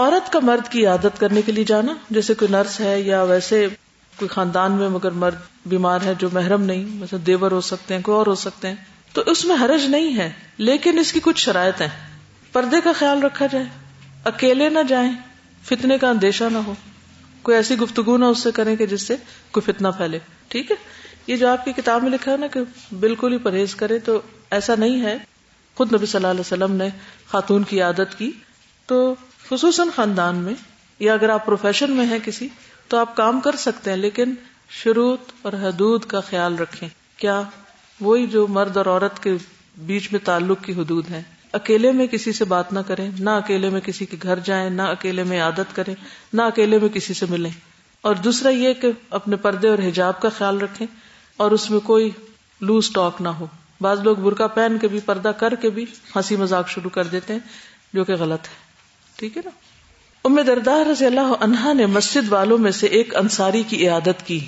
عورت کا مرد کی عادت کرنے کے لیے جانا، جیسے کوئی نرس ہے یا ویسے کوئی خاندان میں مگر مرد بیمار ہے جو محرم نہیں، مثلا دیور ہو سکتے ہیں، کوئی اور ہو سکتے ہیں، تو اس میں حرج نہیں ہے، لیکن اس کی کچھ شرائط ہیں۔ پردے کا خیال رکھا جائے، اکیلے نہ جائیں، فتنے کا اندیشہ نہ ہو۔ کوئی ایسی گفتگو نہ اس سے کریں کہ جس سے کوئی فتنا پھیلے۔ ٹھیک ہے؟ یہ جو آپ کی کتاب میں لکھا ہے نا کہ بالکل ہی پرہیز کرے، تو ایسا نہیں ہے۔ خود نبی صلی اللہ علیہ وسلم نے خاتون کی عادت کی، تو خصوصاً خاندان میں یا اگر آپ پروفیشن میں ہیں کسی، تو آپ کام کر سکتے ہیں، لیکن شروط اور حدود کا خیال رکھیں۔ کیا وہی جو مرد اور عورت کے بیچ میں تعلق کی حدود ہیں؟ اکیلے میں کسی سے بات نہ کریں، نہ اکیلے میں کسی کے گھر جائیں، نہ اکیلے میں عادت کریں، نہ اکیلے میں کسی سے ملیں۔ اور دوسرا یہ کہ اپنے پردے اور حجاب کا خیال رکھیں اور اس میں کوئی لوز ٹاک نہ ہو۔ بعض لوگ برقع پہن کے بھی، پردہ کر کے بھی ہنسی مذاق شروع کر دیتے ہیں، جو کہ غلط ہے۔ ٹھیک ہے نا؟ ام دردار رضی اللہ عنہا نے مسجد والوں میں سے ایک انصاری کی عیادت کی۔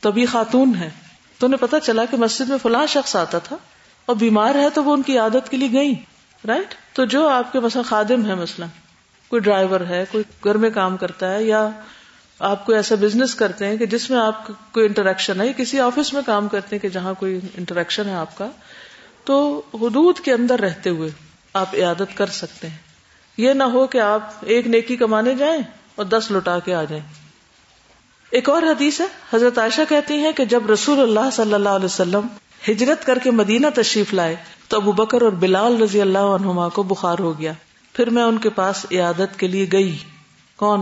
تبھی خاتون ہے تو انہیں پتا چلا کہ مسجد میں فلاں شخص آتا تھا اور بیمار ہے تو وہ ان کی عادت کے لیے گئی رائٹ تو جو آپ کے مثلا خادم ہے مثلا، کوئی ڈرائیور ہے، کوئی گھر میں کام کرتا ہے یا آپ کوئی ایسا بزنس کرتے ہیں کہ جس میں آپ کوئی انٹریکشن ہے کسی آفس میں کام کرتے ہیں کہ جہاں کوئی انٹریکشن ہے آپ کا، تو حدود کے اندر رہتے ہوئے آپ عیادت کر سکتے ہیں۔ یہ نہ ہو کہ آپ ایک نیکی کمانے جائیں اور دس لٹا کے آ جائیں۔ ایک اور حدیث ہے، حضرت عائشہ کہتی ہیں کہ جب رسول اللہ صلی اللہ علیہ وسلم ہجرت کر کے مدینہ تشریف لائے تو ابو بکر اور بلال رضی اللہ عنہما کو بخار ہو گیا۔ پھر میں ان کے پاس عیادت کے لیے گئی۔ کون؟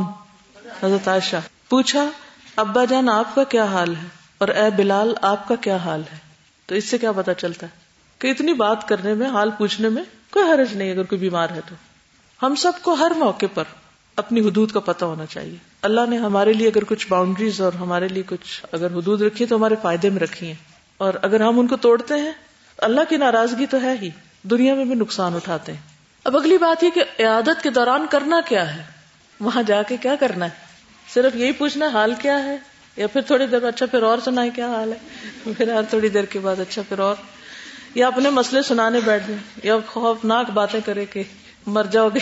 حضرت عائشہ۔ پوچھا، ابا جان، آپ کا کیا حال ہے؟ اور اے بلال، آپ کا کیا حال ہے؟ تو اس سے کیا پتا چلتا ہے کہ اتنی بات کرنے میں، حال پوچھنے میں کوئی حرج نہیں، اگر کوئی بیمار ہے تو۔ ہم سب کو ہر موقع پر اپنی حدود کا پتہ ہونا چاہیے۔ اللہ نے ہمارے لیے اگر کچھ باؤنڈریز اور ہمارے لیے کچھ اگر حدود رکھی تو ہمارے فائدے میں رکھی ہیں۔ اور اگر ہم ان کو توڑتے ہیں، اللہ کی ناراضگی تو ہے ہی۔ دنیا میں بھی نقصان اٹھاتے ہیں۔ اب اگلی بات یہ کہ عیادت کے دوران کرنا کیا ہے؟ وہاں جا کے کیا کرنا ہے؟ صرف یہی پوچھنا حال کیا ہے؟ یا پھر تھوڑی دیر اچھا پھر اور سنا کیا حال ہے؟ پھر ہر تھوڑی دیر کے بعد اچھا پھر اور۔ یا اپنے مسئلے سنانے بیٹھ جائیں، یا خوفناک باتیں کرے کہ مر جاؤ گے۔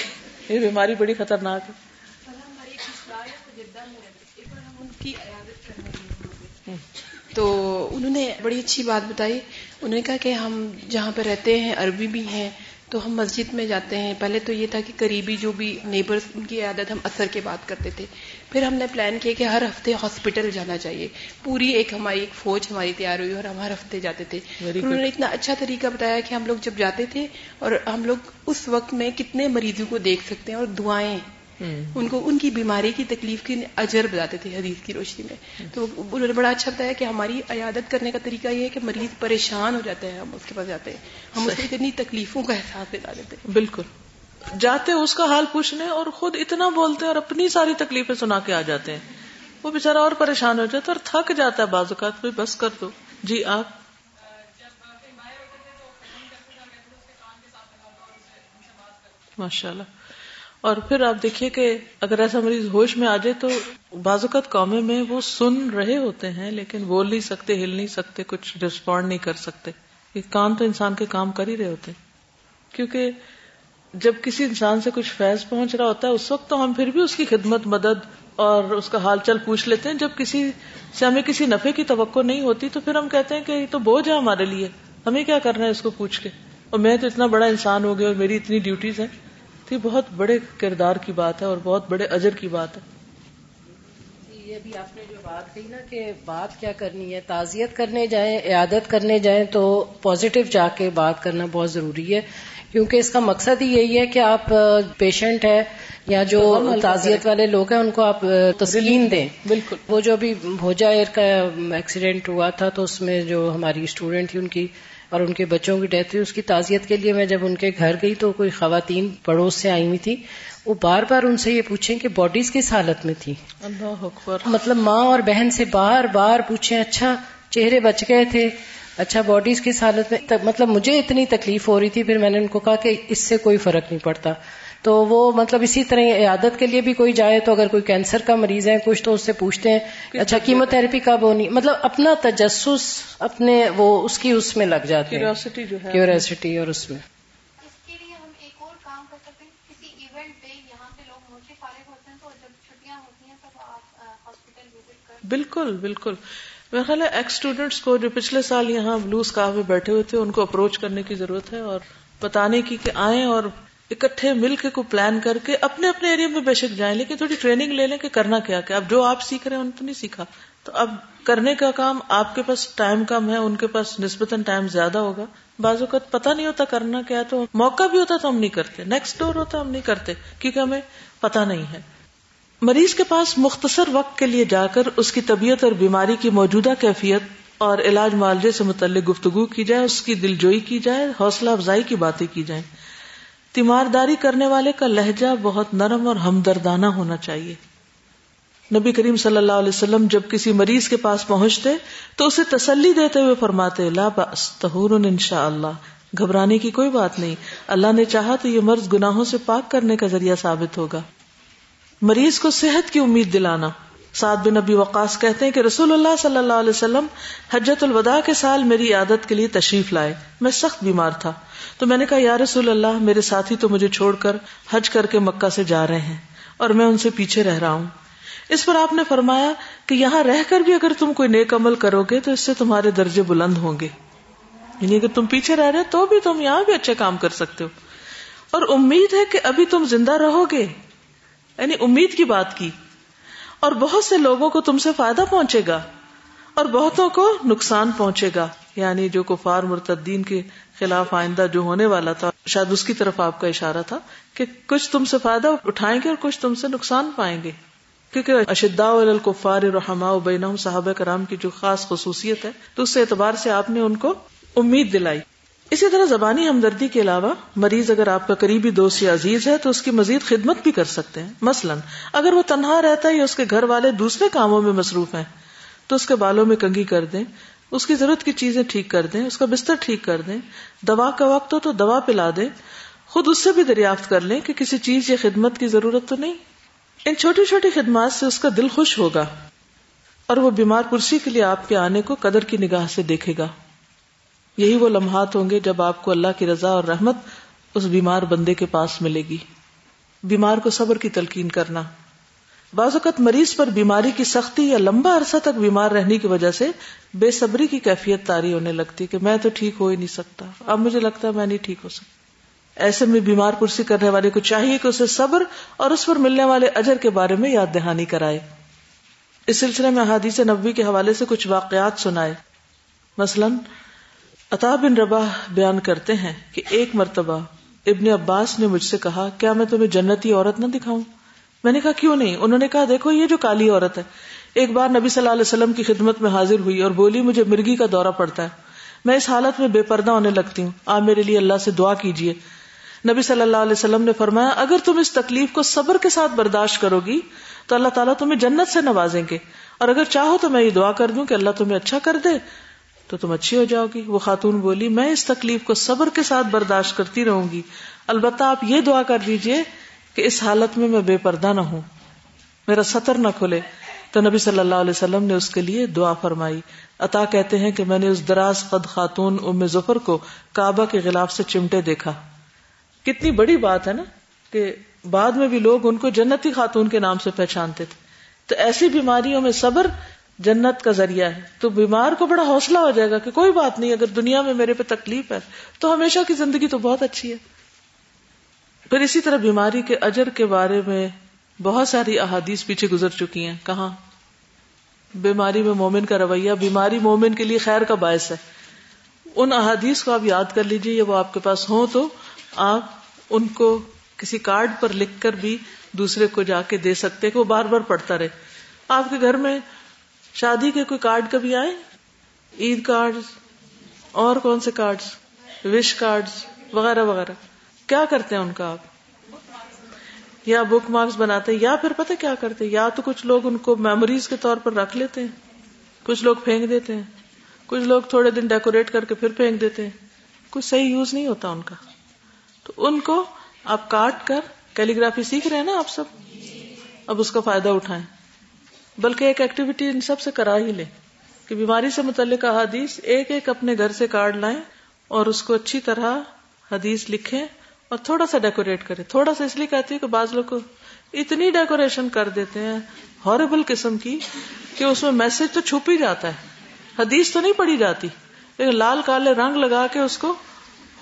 یہ بیماری بڑی خطرناک ہے۔ تو انہوں نے بڑی اچھی بات بتائی۔ انہوں نے کہا کہ ہم جہاں پہ رہتے ہیں، عربی بھی ہیں، تو ہم مسجد میں جاتے ہیں۔ پہلے تو یہ تھا کہ قریبی جو بھی نیبرز ان کی عادت ہم اثر کے بات کرتے تھے۔ پھر ہم نے پلان کیا کہ ہر ہفتے ہاسپٹل جانا چاہیے۔ پوری ایک ہماری ایک فوج ہماری تیار ہوئی اور ہم ہر ہفتے جاتے تھے۔ انہوں نے اتنا اچھا طریقہ بتایا کہ ہم لوگ جب جاتے تھے اور ہم لوگ اس وقت میں کتنے مریضوں کو دیکھ سکتے ہیں اور دعائیں۔ ان کو ان کی بیماری کی تکلیف کی اجر بتاتے تھے حدیث کی روشنی میں۔ تو انہوں نے بڑا اچھا بتایا کہ ہماری عیادت کرنے کا طریقہ یہ ہے کہ مریض پریشان ہو جاتے ہیں ہم اس کے پاس جاتے ہیں۔ ہم اس کو اتنی تکلیفوں کا احساس دلا دیتے ہیں۔ بالکل۔ جاتے اس کا حال پوچھنے اور خود اتنا بولتے اور اپنی ساری تکلیفیں سنا کے آ جاتے ہیں۔ وہ بےچارا اور پریشان ہو جاتا ہے اور تھک جاتا ہے بعض اوقات بس کر دو۔ جی آپ؟ ماشاء اللہ اور پھر آپ دیکھیے کہ اگر ایسا مریض ہوش میں آ جائے تو بعض اوقات قومے میں وہ سن رہے ہوتے ہیں لیکن بول نہیں سکتے، ہل نہیں سکتے، کچھ ریسپونڈ نہیں کر سکتے۔ یہ کام تو انسان کے کام کر ہی رہے ہوتے کیونکہ جب کسی انسان سے کچھ فیض پہنچ رہا ہوتا ہے، اس وقت تو ہم پھر بھی اس کی خدمت، مدد اور اس کا حال چل پوچھ لیتے ہیں۔ جب کسی سے ہمیں کسی نفے کی توقع نہیں ہوتی تو پھر ہم کہتے ہیں کہ یہ تو بوجھ ہے ہمارے لیے۔ ہمیں کیا کرنا ہے اس کو پوچھ کے؟ اور میں تو اتنا بڑا انسان ہو گیا اور میری اتنی ڈیوٹیز ہیں۔ تو یہ بہت بڑے کردار کی بات ہے اور بہت بڑے اجر کی بات ہے۔ جی، یہ بھی آپ نے جو بات کہی نا کہ بات کیا کرنی ہے، تعزیت کرنے جائیں، عیادت کرنے جائیں تو پازیٹو جا کے بات کرنا بہت ضروری ہے۔ کیونکہ اس کا مقصد ہی یہی ہے کہ آپ پیشنٹ ہے یا جو تعزیت والے لوگ ہیں ان کو آپ تسلیم دیں۔ بالکل۔ وہ جو بھی بھوجا ایئر کا ایکسیڈنٹ ہوا تھا تو اس میں جو ہماری اسٹوڈینٹ تھی ان کی اور ان کے بچوں کی ڈیتھ ہوئی اس کی تعزیت کے لیے میں جب ان کے گھر گئی تو کوئی خواتین پڑوس سے آئی ہوئی تھی۔ وہ بار بار ان سے یہ پوچھیں کہ باڈیز کس حالت میں تھی؟ مطلب ماں اور بہن سے بار بار پوچھیں اچھا چہرے بچ گئے تھے اچھا باڈیز کس حالت میں مطلب مجھے اتنی تکلیف ہو رہی تھی پھر میں نے ان کو کہا کہ اس سے کوئی فرق نہیں پڑتا۔ تو وہ مطلب اسی طرح عیادت کے لیے بھی کوئی جائے تو اگر کوئی کینسر کا مریض ہے کچھ تو اس سے پوچھتے ہیں اچھا کیمو تھراپی کب ہونی؟ مطلب اپنا تجسس اپنے وہ اس کی اس میں لگ جاتی کیوریوسٹی اور اس میں۔ بالکل بالکل۔ میرا خیال ہے ایکس اسٹوڈینٹس کو جو پچھلے سال یہاں بلوز کاف میں بیٹھے ہوئے تھے، ان کو اپروچ کرنے کی ضرورت ہے اور بتانے کی کہ آئیں اور اکٹھے مل کے کو پلان کر کے اپنے اپنے ایریا میں بے شک جائیں، لیکن تھوڑی ٹریننگ لے لیں کہ کرنا کیا کیا۔ اب جو آپ سیکھ رہے ہیں، ان تو نہیں سیکھا۔ تو اب کرنے کا کام آپ کے پاس ٹائم کم ہے، ان کے پاس نسبتاً ٹائم زیادہ ہوگا۔ بعض اوقات پتا نہیں ہوتا کرنا کیا تو موقع بھی ہوتا تو ہم نہیں کرتے۔ نیکسٹ ڈور ہوتا ہم نہیں کرتے، کیونکہ ہمیں پتا نہیں ہے۔ مریض کے پاس مختصر وقت کے لیے جا کر اس کی طبیعت اور بیماری کی موجودہ کیفیت اور علاج معالجے سے متعلق گفتگو کی جائے، اس کی دل جوئی کی جائے، حوصلہ افزائی کی باتیں کی جائیں۔ تیمارداری کرنے والے کا لہجہ بہت نرم اور ہمدردانہ ہونا چاہیے۔ نبی کریم صلی اللہ علیہ وسلم جب کسی مریض کے پاس پہنچتے تو اسے تسلی دیتے ہوئے فرماتے، لا باس ان شاء اللہ گھبرانے کی کوئی بات نہیں۔ اللہ نے چاہا تو یہ مرض گناہوں سے پاک کرنے کا ذریعہ ثابت ہوگا۔ مریض کو صحت کی امید دلانا۔ سعد بن نبی وقاص کہتے ہیں کہ رسول اللہ صلی اللہ علیہ وسلم حجت الوداع کے سال میری عادت کے لیے تشریف لائے۔ میں سخت بیمار تھا۔ تو میں نے کہا، یا رسول اللہ، میرے ساتھی تو مجھے چھوڑ کر حج کر کے مکہ سے جا رہے ہیں اور میں ان سے پیچھے رہ رہا ہوں۔ اس پر آپ نے فرمایا کہ یہاں رہ کر بھی اگر تم کوئی نیک عمل کرو گے تو اس سے تمہارے درجے بلند ہوں گے۔ یعنی اگر تم پیچھے رہ رہے تو بھی تم یہاں بھی اچھے کام کر سکتے ہو۔ اور امید ہے کہ ابھی تم زندہ رہو گے۔ یعنی امید کی بات کی اور بہت سے لوگوں کو تم سے فائدہ پہنچے گا اور بہتوں کو نقصان پہنچے گا یعنی جو کفار مرتدین کے خلاف آئندہ جو ہونے والا تھا، شاید اس کی طرف آپ کا اشارہ تھا کہ کچھ تم سے فائدہ اٹھائیں گے اور کچھ تم سے نقصان پائیں گے۔ کیونکہ اشدا الکفار رحما بین صحابہ کرام کی جو خاص خصوصیت ہے، تو اس اعتبار سے آپ نے ان کو امید دلائی۔ اسی طرح زبانی ہمدردی کے علاوہ، مریض اگر آپ کا قریبی دوست یا عزیز ہے تو اس کی مزید خدمت بھی کر سکتے ہیں۔ مثلا، اگر وہ تنہا رہتا ہے یا اس کے گھر والے دوسرے کاموں میں مصروف ہیں، تو اس کے بالوں میں کنگھی کر دیں، اس کی ضرورت کی چیزیں ٹھیک کر دیں، اس کا بستر ٹھیک کر دیں، دوا کا وقت ہو تو دوا پلا دیں، خود اس سے بھی دریافت کر لیں کہ کسی چیز یا خدمت کی ضرورت تو نہیں۔ ان چھوٹی چھوٹی خدمات سے اس کا دل خوش ہوگا اور وہ بیمار پرسی کے لیے آپ کے آنے کو قدر کی نگاہ سے دیکھے گا۔ یہی وہ لمحات ہوں گے جب آپ کو اللہ کی رضا اور رحمت اس بیمار بندے کے پاس ملے گی۔ بیمار کو صبر کی تلقین کرنا۔ بعض اوقات مریض پر بیماری کی سختی یا لمبا عرصہ تک بیمار رہنے کی وجہ سے بے صبری کی کیفیت تاری ہونے لگتی کہ میں تو ٹھیک ہو ہی نہیں سکتا۔ اب مجھے لگتا ہے میں نہیں ٹھیک ہو سکتا۔ ایسے میں بیمار پرسی کرنے والے کو چاہیے کہ اسے صبر اور اس پر ملنے والے اجر کے بارے میں یاد دہانی کرائے۔ اس سلسلے میں حادیث نبی کے حوالے سے کچھ واقعات سنائے۔ مثلاً عطا بن ربا بیان کرتے ہیں کہ ایک مرتبہ ابن عباس نے مجھ سے کہا، کیا میں تمہیں جنتی عورت نہ دکھاؤں؟ میں نے کہا، کیوں نہیں؟ انہوں نے کہا، دیکھو، یہ جو کالی عورت ہے۔ ایک بار نبی صلی اللہ علیہ وسلم کی خدمت میں حاضر ہوئی اور بولی، مجھے مرگی کا دورہ پڑتا ہے۔ میں اس حالت میں بے پردہ ہونے لگتی ہوں۔ آپ میرے لیے اللہ سے دعا کیجیے۔ نبی صلی اللہ علیہ وسلم نے فرمایا، اگر تم اس تکلیف کو صبر کے ساتھ برداشت کرو گی تو اللہ تعالیٰ تمہیں جنت سے نوازیں گے۔ اور اگر چاہو تو میں یہ دعا کر دوں کہ اللہ تمہیں اچھا کر دے۔ تو تم اچھی ہو جاؤ گی۔ وہ خاتون بولی، میں اس تکلیف کو صبر کے ساتھ برداشت کرتی رہوں گی۔ البتہ آپ یہ دعا کر دیجیے کہ اس حالت میں میں بے پردہ نہ ہوں۔ میرا سطر نہ کھلے۔ تو نبی صلی اللہ علیہ وسلم نے اس کے لیے دعا فرمائی۔ عطا کہتے ہیں کہ میں نے اس دراز قد خاتون ام ظفر کو کعبہ کے خلاف سے چمٹے دیکھا۔ کتنی بڑی بات ہے نا کہ بعد میں بھی لوگ ان کو جنتی خاتون کے نام سے پہچانتے تھے۔ تو ایسی بیماریوں میں صبر جنت کا ذریعہ ہے۔ تو بیمار کو بڑا حوصلہ ہو جائے گا کہ کوئی بات نہیں، اگر دنیا میں میرے پہ تکلیف ہے، تو ہمیشہ کی زندگی تو بہت اچھی ہے۔ پھر اسی طرح بیماری کے اجر کے بارے میں بہت ساری احادیث پیچھے گزر چکی ہیں۔ کہاں؟ بیماری میں مومن کا رویہ، بیماری مومن کے لیے خیر کا باعث ہے۔ ان احادیث کو آپ یاد کر لیجیے یا وہ آپ کے پاس ہوں تو آپ ان کو کسی کارڈ پر لکھ کر بھی دوسرے کو جا کے دے سکتے کہ وہ بار بار پڑھتا رہے۔ آپ کے گھر میں شادی کے کوئی کارڈ کبھی آئے؟ عید کارڈ اور کون سے کارڈ وش کارڈ وغیرہ وغیرہ۔ کیا کرتے ہیں ان کا آپ؟ یا بک مارکس بناتے ہیں، یا پھر پتہ کیا کرتے یا تو کچھ لوگ ان کو میموریز کے طور پر رکھ لیتے ہیں، کچھ لوگ پھینک دیتے ہیں، کچھ لوگ تھوڑے دن ڈیکوریٹ کر کے پھر پھینک دیتے ہیں۔ کچھ صحیح یوز نہیں ہوتا ان کا۔ تو ان کو آپ کاٹ کر کیلیگرافی سیکھ رہے ہیں نا آپ سب؟ اب اس کا فائدہ اٹھائیں۔ بلکہ ایک ایکٹیویٹی ان سب سے کرا ہی لیں کہ بیماری سے متعلق حدیث ایک ایک اپنے گھر سے کارڈ لائیں اور اس کو اچھی طرح حدیث لکھیں اور تھوڑا سا ڈیکوریٹ کریں۔ تھوڑا سا اس لیے کہتی ہوں کہ بعض لوگ کو اتنی ڈیکوریشن کر دیتے ہیں ہاربل قسم کی، کہ اس میں میسج تو چھپ ہی جاتا ہے۔ حدیث تو نہیں پڑی جاتی، لیکن لال کالے رنگ لگا کے اس کو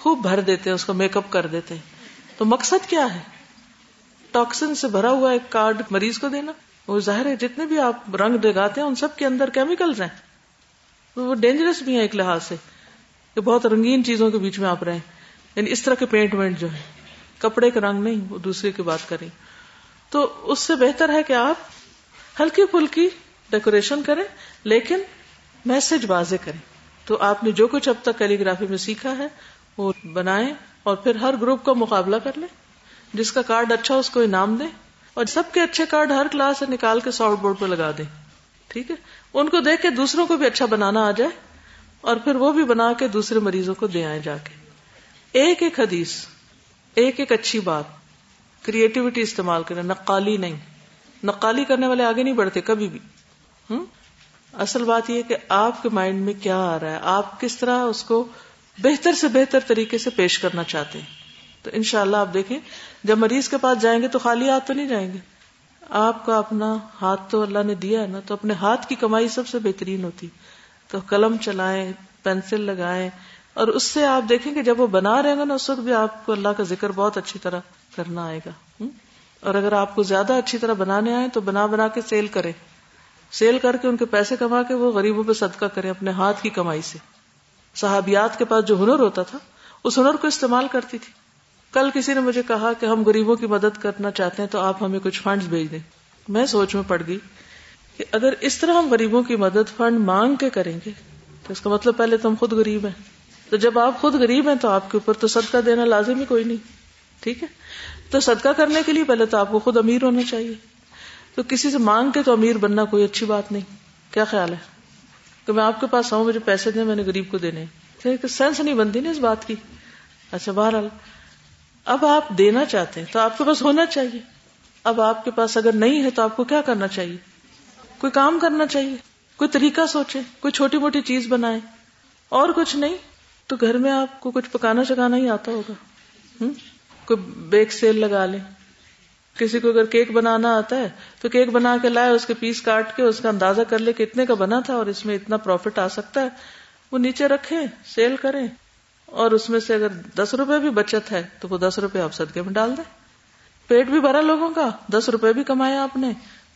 خوب بھر دیتے ہیں، اس کو میک اپ کر دیتے ہیں۔ تو مقصد کیا ہے؟ ٹاکسن سے بھرا ہوا ایک کارڈ مریض کو دینا۔ وہ ظاہر ہے، جتنے بھی آپ رنگ لگاتے ہیں، ان سب کے اندر کیمیکلز ہیں۔ وہ ڈینجرس بھی ہیں ایک لحاظ سے۔ کہ بہت رنگین چیزوں کے بیچ میں آپ رہیں یعنی اس طرح کے پینٹ وینٹ جو ہے کپڑے کا رنگ نہیں، وہ دوسرے کی بات کریں تو اس سے بہتر ہے کہ آپ ہلکی پھلکی ڈیکوریشن کریں، لیکن میسج واضح کریں۔ تو آپ نے جو کچھ اب تک کیلیگرافی میں سیکھا ہے، وہ بنائیں اور پھر ہر گروپ کا مقابلہ کر لیں۔ جس کا کارڈ اچھا اس کو انعام دیں۔ اور سب کے اچھے کارڈ ہر کلاس سے نکال کے سافٹ بورڈ پہ لگا دیں۔ ٹھیک ہے؟ ان کو دیکھ کے دوسروں کو بھی اچھا بنانا آ جائے اور پھر وہ بھی بنا کے دوسرے مریضوں کو دے آئے جا کے۔ ایک ایک حدیث، ایک ایک اچھی بات۔ کریٹیوٹی استعمال کریں، نقالی نہیں۔ نقالی کرنے والے آگے نہیں بڑھتے، کبھی بھی۔ ہوں اصل بات یہ کہ آپ کے مائنڈ میں کیا آ رہا ہے؟ آپ کس طرح اس کو بہتر سے بہتر طریقے سے پیش کرنا چاہتے ہیں؟ تو ان شاء اللہ آپ دیکھیں، جب مریض کے پاس جائیں گے تو خالی ہاتھ تو نہیں جائیں گے۔ آپ کا اپنا ہاتھ تو اللہ نے دیا ہے نا، تو اپنے ہاتھ کی کمائی سب سے بہترین ہوتی۔ تو قلم چلائیں، پینسل لگائیں، اور اس سے آپ دیکھیں کہ جب وہ بنا رہے گا نا، اس وقت بھی آپ کو اللہ کا ذکر بہت اچھی طرح کرنا آئے گا۔ اور اگر آپ کو زیادہ اچھی طرح بنانے آئے تو بنا بنا کے سیل کریں۔ سیل کر کے ان کے پیسے کما کے وہ غریبوں پہ صدقہ کریں اپنے ہاتھ کی کمائی سے۔ صحابیات کے پاس جو ہنر ہوتا تھا، اس ہنر کو استعمال کرتی تھی۔ کل کسی نے مجھے کہا کہ ہم غریبوں کی مدد کرنا چاہتے ہیں تو آپ ہمیں کچھ فنڈز بھیج دیں۔ میں سوچ میں پڑ گئی کہ اگر اس طرح ہم غریبوں کی مدد فنڈ مانگ کے کریں گے، تو اس کا مطلب پہلے تو ہم خود غریب ہیں۔ تو جب آپ خود غریب ہیں تو آپ کے اوپر تو صدقہ دینا لازمی کوئی نہیں، ٹھیک ہے؟ تو صدقہ کرنے کے لیے پہلے تو آپ کو خود امیر ہونا چاہیے۔ تو کسی سے مانگ کے تو امیر بننا کوئی اچھی بات نہیں۔ کیا خیال ہے؟ کہ میں آپ کے پاس آؤں، مجھے پیسے دیں، میں نے غریب کو دینے۔ سینس نہیں بنتی نا اس بات کی۔ اچھا بہرحال اب آپ دینا چاہتے ہیں تو آپ کے پاس ہونا چاہیے۔ اب آپ کے پاس اگر نہیں ہے تو آپ کو کیا کرنا چاہیے؟ کوئی کام کرنا چاہیے؟ کوئی طریقہ سوچے کوئی چھوٹی موٹی چیز بنائے اور کچھ نہیں، تو گھر میں آپ کو کچھ پکانا چکانا ہی آتا ہوگا۔ کوئی بیک سیل لگا لیں۔ کسی کو اگر کیک بنانا آتا ہے تو کیک بنا کے لائے، اس کے پیس کاٹ کے اس کا اندازہ کر لے کہ اتنے کا بنا تھا اور اس میں اتنا پروفٹ آ سکتا ہے۔ وہ نیچے رکھے سیل کریں۔ اور اس میں سے اگر دس روپے بھی بچت ہے تو وہ دس روپے آپ صدقے میں ڈال دیں۔ پیٹ بھی بھرا لوگوں کا، دس روپے بھی کمایا آپ نے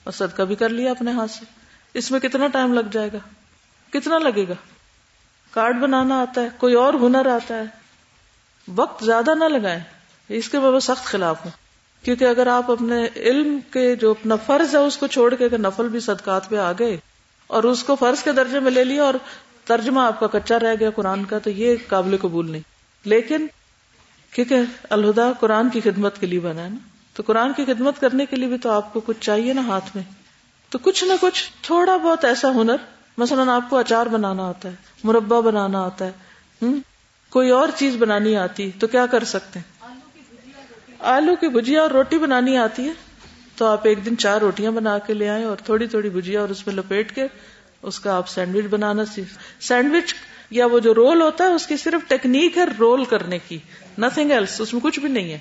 اور صدقہ بھی کر لیا اپنے ہاتھ سے۔ اس میں کتنا ٹائم لگ جائے گا؟ کتنا لگے گا؟ کارڈ بنانا آتا ہے، کوئی اور ہنر آتا ہے۔ وقت زیادہ نہ لگائیں۔ اس کے میں سخت خلاف ہوں۔ کیونکہ اگر آپ اپنے علم کے جو اپنا فرض ہے، اس کو چھوڑ کے اگر نفل بھی صدقات پہ آ گئے اور اس کو فرض کے درجے میں لے لیا اور ترجمہ آپ کا کچا رہ گیا قرآن کا، تو یہ قابل قبول نہیں۔ لیکن، کیونکہ الہدا قرآن کی خدمت کے لیے بنا ہے نا، تو قرآن کی خدمت کرنے کے لیے بھی تو آپ کو کچھ چاہیے نا ہاتھ میں۔ تو کچھ نہ کچھ تھوڑا بہت ایسا ہنر، مثلاً آپ کو اچار بنانا آتا ہے، مربع بنانا آتا ہے کوئی اور چیز بنانی آتی، تو کیا کر سکتے ہیں؟ آلو کی بھجیا اور روٹی بنانی آتی ہے، تو آپ ایک دن چار روٹیاں بنا کے لے آئے اور تھوڑی تھوڑی بھجیا اور اس میں لپیٹ کے اس کا آپ سینڈوچ بنانا سیکھ سینڈوچ یا وہ جو رول ہوتا ہے اس کی صرف ٹیکنیک ہے رول کرنے کی نتنگ ایلس اس میں کچھ بھی نہیں ہے۔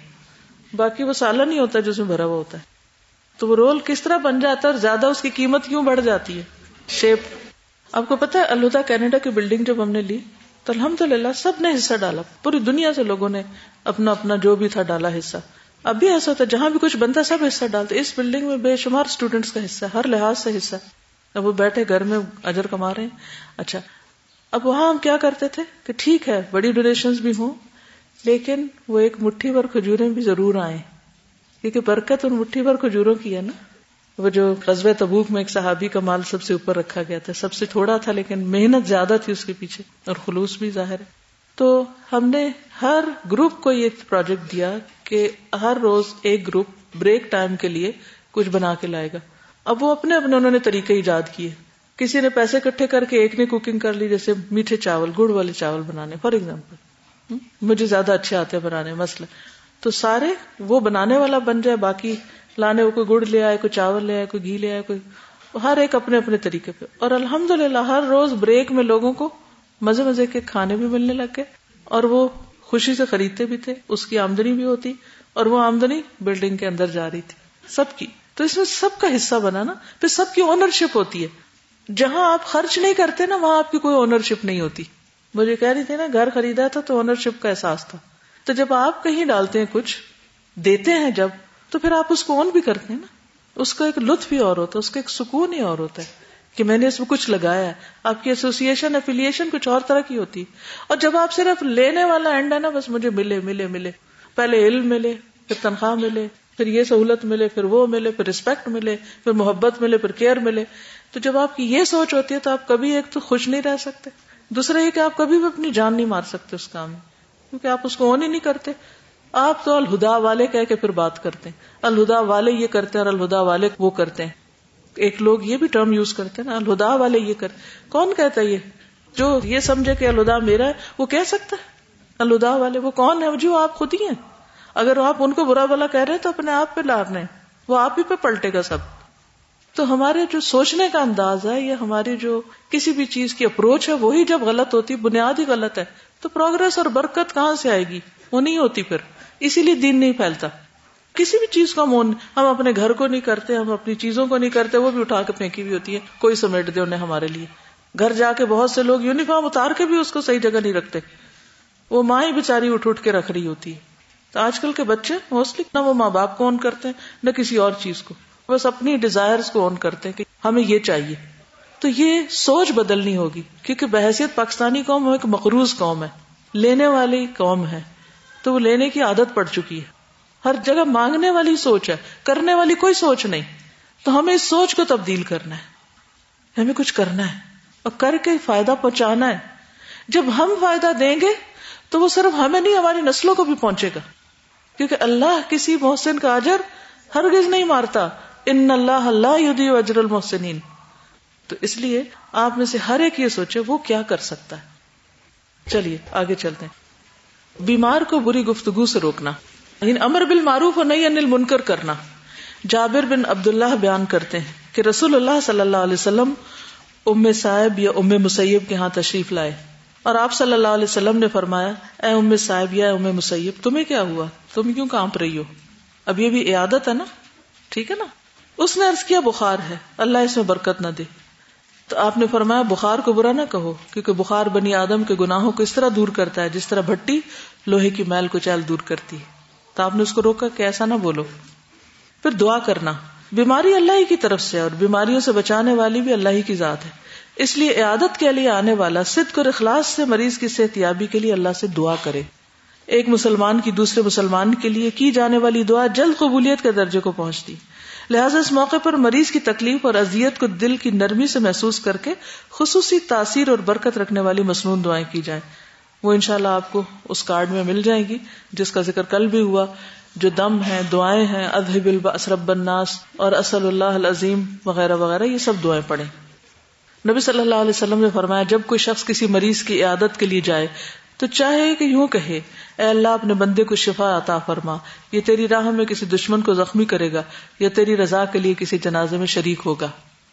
باقی وہ سالن نہیں ہوتا جس میں بھرا ہوا ہوتا ہے۔ تو وہ رول کس طرح بن جاتا ہے اور زیادہ اس کی قیمت کیوں بڑھ جاتی ہے؟ شیپ آپ کو پتا ہے الہدا کینیڈا کی بلڈنگ جب ہم نے لی، تو الحمد للہ سب نے حصہ ڈالا۔ پوری دنیا سے لوگوں نے اپنا اپنا جو بھی تھا ڈالا حصہ۔ اب بھی ایسا ہوتا ہے جہاں بھی کچھ بنتا سب حصہ ڈالتے اس بلڈنگ میں بے شمار اسٹوڈینٹس کا حصہ ہر لحاظ سے حصہ اب وہ بیٹھے گھر میں اجر کما رہے ہیں۔ اچھا اب وہاں ہم کیا کرتے تھے کہ ٹھیک ہے، بڑی ڈونیشن بھی ہوں، لیکن وہ ایک مٹھی بھر کھجورے بھی ضرور آئے کیونکہ برکت ان مٹھی بھر کھجوروں کی ہے نا۔ وہ جو قصبے تبوک میں ایک صحابی کا مال سب سے اوپر رکھا گیا تھا۔ سب سے تھوڑا تھا، لیکن محنت زیادہ تھی اس کے پیچھے اور خلوص بھی ظاہر ہے۔ تو ہم نے ہر گروپ کو یہ پروجیکٹ دیا کہ ہر روز ایک گروپ بریک ٹائم کے لیے کچھ بنا کے لائے گا۔ اب وہ اپنے اپنے انہوں نے طریقے ایجاد کیے۔ کسی نے پیسے اکٹھے کر کے ایک نے کوکنگ کر لی، جیسے میٹھے چاول، گڑ والے چاول بنانے فار ایگزامپل مجھے زیادہ اچھے آتے بنانے، مسئلہ۔ تو سارے وہ بنانے والا بن جائے، باقی لانے کوئی گڑ لے آئے، کوئی چاول لے آئے، کوئی گھی لے آئے، کوئی۔ ہر ایک اپنے اپنے طریقے پہ۔ اور الحمد للہ ہر روز بریک میں لوگوں کو مزے مزے کے کھانے بھی ملنے لگ گئے۔ اور وہ خوشی سے خریدتے بھی تھے، اس کی آمدنی بھی ہوتی اور وہ آمدنی بلڈنگ کے اندر جا رہی تھی۔ سب کی۔ تو اس میں سب کا حصہ بنا نا، پھر سب کی اونرشپ ہوتی ہے۔ جہاں آپ خرچ نہیں کرتے نا، وہاں آپ کی کوئی اونرشپ نہیں ہوتی۔ مجھے کہہ رہی تھی نا، گھر خریدا تھا تو اونرشپ کا احساس تھا۔ تو جب آپ کہیں ڈالتے ہیں کچھ، دیتے ہیں جب، تو پھر آپ اس کو اون بھی کرتے ہیں نا۔ اس کا ایک لطف ہی اور ہوتا ہے، اس کا ایک سکون ہی اور ہوتا ہے کہ میں نے اس میں کچھ لگایا ہے۔ آپ کی ایسوسیشن افیلیشن کچھ اور طرح کی ہوتی۔ اور جب آپ صرف لینے والا اینڈ ہے نا، بس مجھے ملے ملے ملے۔ پہلے علم ملے، پھر تنخواہ ملے۔ پھر یہ سہولت ملے، پھر وہ ملے، پھر رسپیکٹ ملے، پھر محبت ملے، پھر کیئر ملے۔ تو جب آپ کی یہ سوچ ہوتی ہے تو آپ کبھی ایک تو خوش نہیں رہ سکتے۔ دوسرا یہ کہ آپ کبھی بھی اپنی جان نہیں مار سکتے اس کام میں، کیونکہ آپ اس کو اون ہی نہیں کرتے۔ آپ تو الہدا والے کہہ کے پھر بات کرتے ہیں۔ الہدا والے یہ کرتے ہیں اور الہدا والے وہ کرتے ہیں۔ ایک لوگ یہ بھی ٹرم یوز کرتے ہیں نا، الہدا والے یہ کرتے کون کہتا ہے یہ؟ جو یہ سمجھے کہ الہدا میرا ہے، وہ کہہ سکتا ہے۔ الہدا والے وہ کون ہے؟ جو آپ خود ہی ہیں۔ اگر آپ ان کو برا بلا کہہ رہے ہیں تو اپنے آپ پہ لار لارنے وہ آپ ہی پہ پلٹے گا سب۔ تو ہمارے جو سوچنے کا انداز ہے یا ہماری جو کسی بھی چیز کی اپروچ ہے، وہی جب غلط ہوتی، بنیاد ہی غلط ہے، تو پروگرس اور برکت کہاں سے آئے گی؟ وہ نہیں ہوتی پھر۔ اسی لیے دین نہیں پھیلتا۔ کسی بھی چیز کا مون ہم اپنے گھر کو نہیں کرتے، ہم اپنی چیزوں کو نہیں کرتے، وہ بھی اٹھا کے پھینکی ہوئی ہوتی ہے۔ کوئی سمیٹ دے انہیں ہمارے لیے۔ گھر جا کے بہت سے لوگ یونیفارم اتار کے بھی اس کو صحیح جگہ نہیں رکھتے۔ وہ ماں ہی بےچاری اٹھ اٹھ کے رکھ رہی ہوتی۔ ہے تو آج کل کے بچے موسٹلی نہ وہ ماں باپ کو آن کرتے ہیں، نہ کسی اور چیز کو۔ بس اپنی ڈیزائر کو آن کرتے ہیں کہ ہمیں یہ چاہیے۔ تو یہ سوچ بدلنی ہوگی، کیونکہ بحثیت پاکستانی قوم ایک مقروض قوم ہے۔ لینے والی قوم ہے۔ تو وہ لینے کی عادت پڑ چکی ہے۔ ہر جگہ مانگنے والی سوچ ہے، کرنے والی کوئی سوچ نہیں۔ تو ہمیں اس سوچ کو تبدیل کرنا ہے۔ ہمیں کچھ کرنا ہے۔ اور کر کے فائدہ پہنچانا ہے۔ جب ہم فائدہ دیں گے، تو وہ صرف ہمیں نہیں، ہماری نسلوں کو بھی پہنچے گا۔ کیونکہ اللہ کسی محسن کا اجر ہرگز نہیں مارتا۔ ان اللہ اللہ یدی اجر المحسنین۔ تو اس لیے آپ میں سے ہر ایک یہ سوچے وہ کیا کر سکتا ہے۔ چلیے، آگے چلتے ہیں۔ بیمار کو بری گفتگو سے روکنا۔ یعنی امر بل معروف اور نہیں انل منکر کرنا۔ جابر بن عبد اللہ بیان کرتے ہیں کہ رسول اللہ صلی اللہ علیہ وسلم ام صاحب یا ام مسیب کے ہاں تشریف لائے۔ اور آپ صلی اللہ علیہ وسلم نے فرمایا، اے ام صاحب، یا ام مسیب، تمہیں کیا ہوا؟ تم کیوں کانپ رہی ہو؟ اب یہ بھی عیادت ہے نا؟ ٹھیک ہے نا؟ اس نے ارض کیا، بخار ہے، اللہ اس میں برکت نہ دے۔ تو آپ نے فرمایا، بخار کو برا نہ کہو، کیونکہ بخار بنی آدم کے گناہوں کو اس طرح دور کرتا ہے، جس طرح بھٹی لوہے کی میل کو چال دور کرتی ہے۔ تو آپ نے اس کو روکا کہ ایسا نہ بولو۔ پھر دعا کرنا، بیماری اللہ ہی کی طرف سے اور بیماریوں سے بچانے والی بھی اللہ ہی کی ذات ہے۔ اس لیے عیادت کے لیے آنے والا صدق اور اخلاص سے مریض کی صحت یابی کے لیے اللہ سے دعا کرے۔ ایک مسلمان کی دوسرے مسلمان کے لیے کی جانے والی دعا جلد قبولیت کے درجے کو پہنچتی لہٰذا اس موقع پر مریض کی تکلیف اور اذیت کو دل کی نرمی سے محسوس کر کے خصوصی تاثیر اور برکت رکھنے والی مصنون دعائیں کی جائیں۔ وہ انشاءاللہ آپ کو اس کارڈ میں مل جائے گی، جس کا ذکر کل بھی ہوا۔ جو دم ہے دعائیں ہیں ادہب اسرب الناس اور اصل اللہ العظیم وغیرہ وغیرہ، یہ سب دعائیں پڑھیں۔ نبی صلی اللہ علیہ وسلم نے فرمایا، جب کوئی شخص کسی مریض کی عیادت کے لیے جائے، تو چاہے کہ یوں کہے، اے اللہ، اپنے بندے کو شفا عطا فرما، یہ تیری راہ میں کسی دشمن کو زخمی کرے گا، یا تیری رضا کے لیے کسی جنازے میں شریک ہوگا۔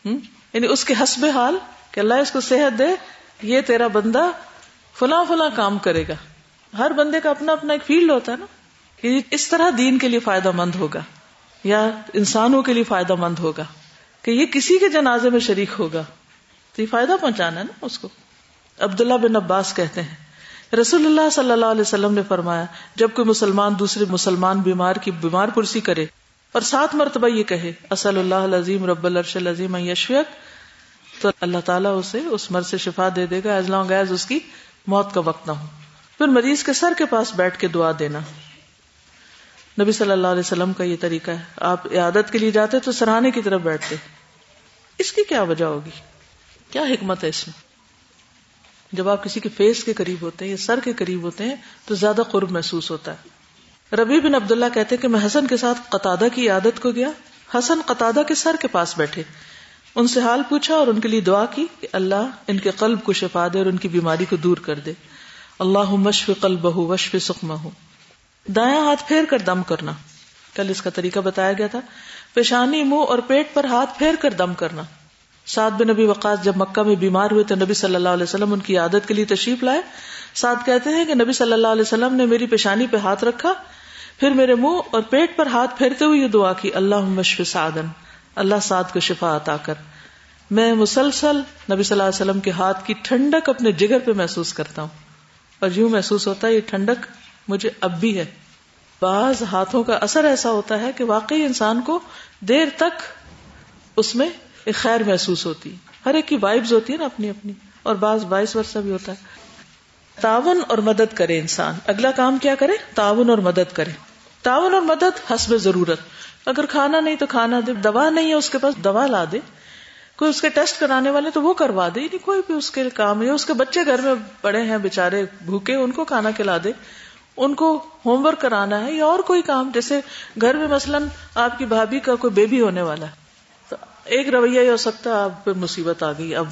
یعنی اس کے حسب حال کہ اللہ اس کو صحت دے، یہ تیرا بندہ فلاں فلاں کام کرے گا۔ ہر بندے کا اپنا اپنا ایک فیلڈ ہوتا ہے نا، کہ اس طرح دین کے لیے فائدہ مند ہوگا، یا انسانوں کے لیے فائدہ مند ہوگا، کہ یہ کسی کے جنازے میں شریک ہوگا۔ تو یہ فائدہ پہنچانا ہے نا اس کو۔ عبداللہ بن عباس کہتے ہیں، رسول اللہ صلی اللہ علیہ وسلم نے فرمایا، جب کوئی مسلمان دوسرے مسلمان بیمار کی بیمار پرسی کرے اور سات مرتبہ یہ کہے اصل اللہ عظیم رب الرش العظیم یشویک تو اللہ تعالیٰ اسے اس مر سے شفا دے دے گا ایز لانگ ایز اس کی موت کا وقت نہ ہو۔ پھر مریض کے سر کے پاس بیٹھ کے دعا دینا۔ نبی صلی اللہ علیہ وسلم کا یہ طریقہ ہے، آپ عادت کے لیے جاتے تو سراہنے کی طرف بیٹھتے۔ اس کی کیا وجہ ہوگی؟ کیا حکمت ہے اس میں؟ جب آپ کسی کے فیس کے قریب ہوتے ہیں یا سر کے قریب ہوتے ہیں تو زیادہ قرب محسوس ہوتا ہے۔ ربی بن عبداللہ کہتے کہ میں حسن کے ساتھ قطادہ کی عادت کو گیا۔ حسن قطادہ کے سر کے پاس بیٹھے۔ ان سے حال پوچھا اور ان کے لیے دعا کی کہ اللہ ان کے قلب کو شفا دے اور ان کی بیماری کو دور کر دے۔ اللہ مشف قلب بہ وشف سکم ہو دایا ہاتھ پھیر کر دم کرنا۔ کل اس کا طریقہ بتایا گیا تھا۔ پیشانی منہ اور پیٹ پر ہاتھ پھیر کر دم کرنا۔ سعد بن نبی وقاص جب مکہ میں بیمار ہوئے تو نبی صلی اللہ علیہ وسلم ان کی عادت کے لیے تشریف لائے۔ سعد کہتے ہیں کہ نبی صلی اللہ علیہ وسلم نے میری پیشانی پہ ہاتھ رکھا، پھر میرے منہ اور پیٹ پر ہاتھ پھیرتے ہوئے یہ دعا کی اللہ مشف سعدن، اللہ سعد کو شفا عطا کر۔ میں مسلسل نبی صلی اللہ علیہ وسلم کے ہاتھ کی ٹھنڈک اپنے جگر پہ محسوس کرتا ہوں۔ اور یوں محسوس ہوتا ہے یہ ٹھنڈک مجھے اب بھی ہے۔ بعض ہاتھوں کا اثر ایسا ہوتا ہے کہ واقعی انسان کو دیر تک اس میں ایک خیر محسوس ہوتی ہر ایک کی وائبز ہوتی ہے نا اپنی اپنی۔ اور بعض باعث ورثہ بھی ہوتا ہے۔ تعاون اور مدد کرے انسان۔ اگلا کام کیا کرے؟ تعاون اور مدد کرے۔ تعاون اور مدد حسب ضرورت۔ اگر کھانا نہیں تو کھانا دے۔ دوا نہیں ہے اس کے پاس، دوا لا دے۔ کوئی اس کے ٹیسٹ کرانے والے تو وہ کروا دے۔ نہیں کوئی بھی اس کے کام ہے۔ اس کے بچے گھر میں پڑے ہیں بےچارے بھوکے، ان کو کھانا کھلا دے۔ ان کو ہوم ورک کرانا ہے یا اور کوئی کام۔ جیسے گھر میں مثلاً آپ کی بھابھی کا کوئی بیبی ہونے والا ہے۔ ایک رویہ یہ ہو سکتا ہے آپ پہ مصیبت آ گئی۔ اب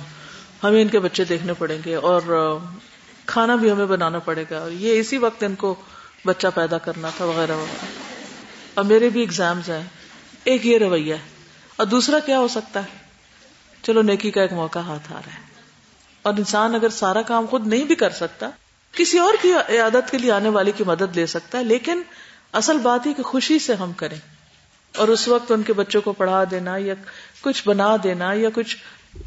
ہمیں ان کے بچے دیکھنے پڑیں گے اور کھانا بھی ہمیں بنانا پڑے گا۔ اور یہ اسی وقت ان کو بچہ پیدا کرنا تھا، وغیرہ وغیرہ۔ اور میرے بھی اگزامز ہیں۔ ایک یہ رویہ ہے۔ اور دوسرا کیا ہو سکتا ہے؟ چلو، نیکی کا ایک موقع ہاتھ آ رہا ہے۔ اور انسان اگر سارا کام خود نہیں بھی کر سکتا، کسی اور کی عیادت کے لیے آنے والے کی مدد لے سکتا ہے، لیکن اصل بات ہی کہ خوشی سے ہم کریں۔ اور اس وقت ان کے بچوں کو پڑھا دینا یا کچھ بنا دینا یا کچھ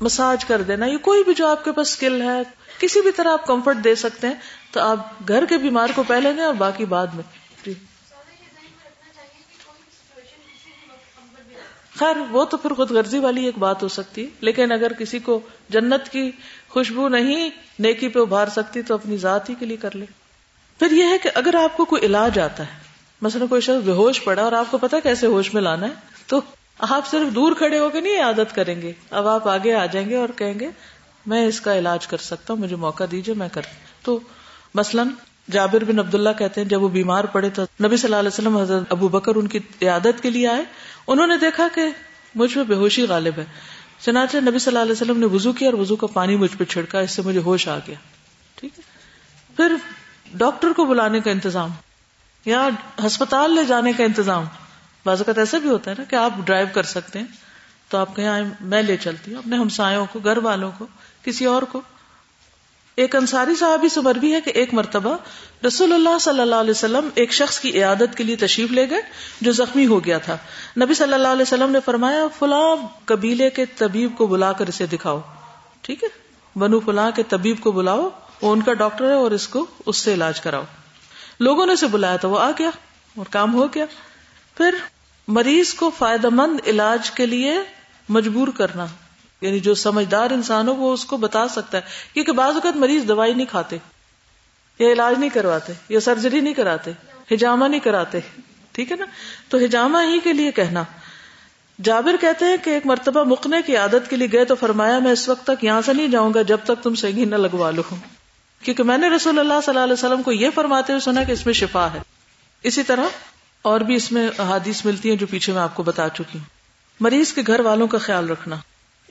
مساج کر دینا یا کوئی بھی جو آپ کے پاس اسکل ہے، کسی بھی طرح آپ کمفرٹ دے سکتے ہیں، تو آپ گھر کے بیمار کو پہلے دیں اور باقی بعد میں۔ جی۔ خیر، وہ تو پھر خود غرضی والی ایک بات ہو سکتی لیکن اگر کسی کو جنت کی خوشبو نہیں، نیکی پہ ابھار سکتی، تو اپنی ذات ہی کے لیے کر لے۔ پھر یہ ہے کہ اگر آپ کو کوئی علاج آتا ہے مثلا کوئی شخص بے ہوش پڑا اور آپ کو پتا کیسے ہوش میں لانا ہے؟ تو آپ صرف دور کھڑے ہو کے نہیں عادت کریں گے۔ اب آپ آگے آ جائیں گے اور کہیں گے، میں اس کا علاج کر سکتا ہوں، مجھے موقع دیجیے میں کر تو مثلاً جابر بن عبداللہ کہتے ہیں، جب وہ بیمار پڑے تو نبی صلی اللہ علیہ وسلم حضرت ابو بکر ان کی عیادت کے لیے آئے۔ انہوں نے دیکھا کہ مجھ میں بے ہوشی غالب ہے۔ چنانچہ نبی صلی اللہ علیہ وسلم نے وضو کیا اور وضو کا پانی مجھ پہ چھڑکا، اس سے مجھے ہوش آ گیا۔ ٹھیک ہے۔ پھر ڈاکٹر کو بلانے کا انتظام۔ یا ہسپتال لے جانے کا انتظام۔ بعض اوقات ایسا بھی ہوتا ہے نا کہ آپ ڈرائیو کر سکتے ہیں تو آپ کہیں میں لے چلتی ہوں، اپنے ہمسایوں کو، گھر والوں کو، کسی اور کو۔ ایک انصاری صاحب سے مربی ہے کہ ایک مرتبہ رسول اللہ صلی اللہ علیہ وسلم ایک شخص کی عیادت کے لیے تشریف لے گئے جو زخمی ہو گیا تھا۔ نبی صلی اللہ علیہ وسلم نے فرمایا، فلاں قبیلے کے طبیب کو بلا کر اسے دکھاؤ۔ ٹھیک ہے؟ بنو فلاں کے طبیب کو بلاؤ، وہ ان کا ڈاکٹر ہے اور اس کو، اس سے علاج کراؤ۔ لوگوں نے اسے بلایا تو وہ آ گیا اور کام ہو گیا۔ پھر مریض کو فائدہ مند علاج کے لیے مجبور کرنا یعنی جو سمجھدار انسان ہو، وہ اس کو بتا سکتا ہے۔ کیونکہ بعض اوقات مریض دوائی نہیں کھاتے، یا علاج نہیں کرواتے، یا سرجری نہیں کراتے ہجامہ نہیں کراتے۔ ٹھیک ہے نا؟ تو ہجامہ ہی کے لیے کہنا۔ جابر کہتے ہیں کہ ایک مرتبہ مکنے کی عادت کے لیے گئے تو فرمایا، میں اس وقت تک یہاں سے نہیں جاؤں گا جب تک تم سنگھی نہ لگوا لو۔ کیونکہ میں نے رسول اللہ صلی اللہ علیہ وسلم کو یہ فرماتے ہوئے سنا کہ اس میں شفا ہے۔ اسی طرح اور بھی اس میں احادیث ملتی ہیں جو پیچھے میں آپ کو بتا چکی ہوں۔ مریض کے گھر والوں کا خیال رکھنا۔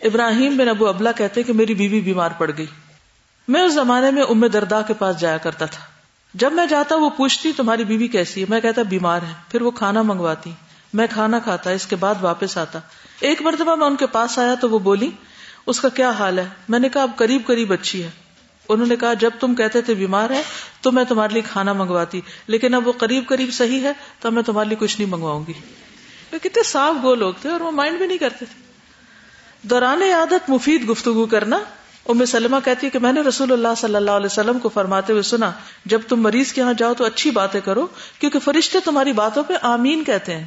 ابراہیم بن ابو ابلا کہتے کہ میری بیوی بیمار پڑ گئی۔ میں اس زمانے میں ام دردا کے پاس جایا کرتا تھا۔ جب میں جاتا وہ پوچھتی، تمہاری بیوی کیسی ہے؟ میں کہتا، بیمار ہے۔ پھر وہ کھانا منگواتی۔ میں کھانا کھاتا، اس کے بعد واپس آتا۔ ایک مرتبہ میں ان کے پاس آیا تو وہ بولی، اس کا کیا حال ہے؟ میں نے کہا، اب قریب قریب اچھی ہے۔ انہوں نے کہا، جب تم کہتے تھے بیمار ہے تو میں تمہارے لیے کھانا منگواتی۔ لیکن اب وہ قریب قریب صحیح ہے، تو میں تمہارے لیے کچھ نہیں منگواؤں گی۔ کتنے صاف گو لوگ تھے اور وہ مائنڈ بھی نہیں کرتے تھے۔ دوران عادت مفید گفتگو کرنا، ام سلمہ کہتی ہے کہ میں نے رسول اللہ صلی اللہ علیہ وسلم کو فرماتے ہوئے سنا، جب تم مریض کے یہاں جاؤ تو اچھی باتیں کرو، کیونکہ فرشتے تمہاری باتوں پہ آمین کہتے ہیں۔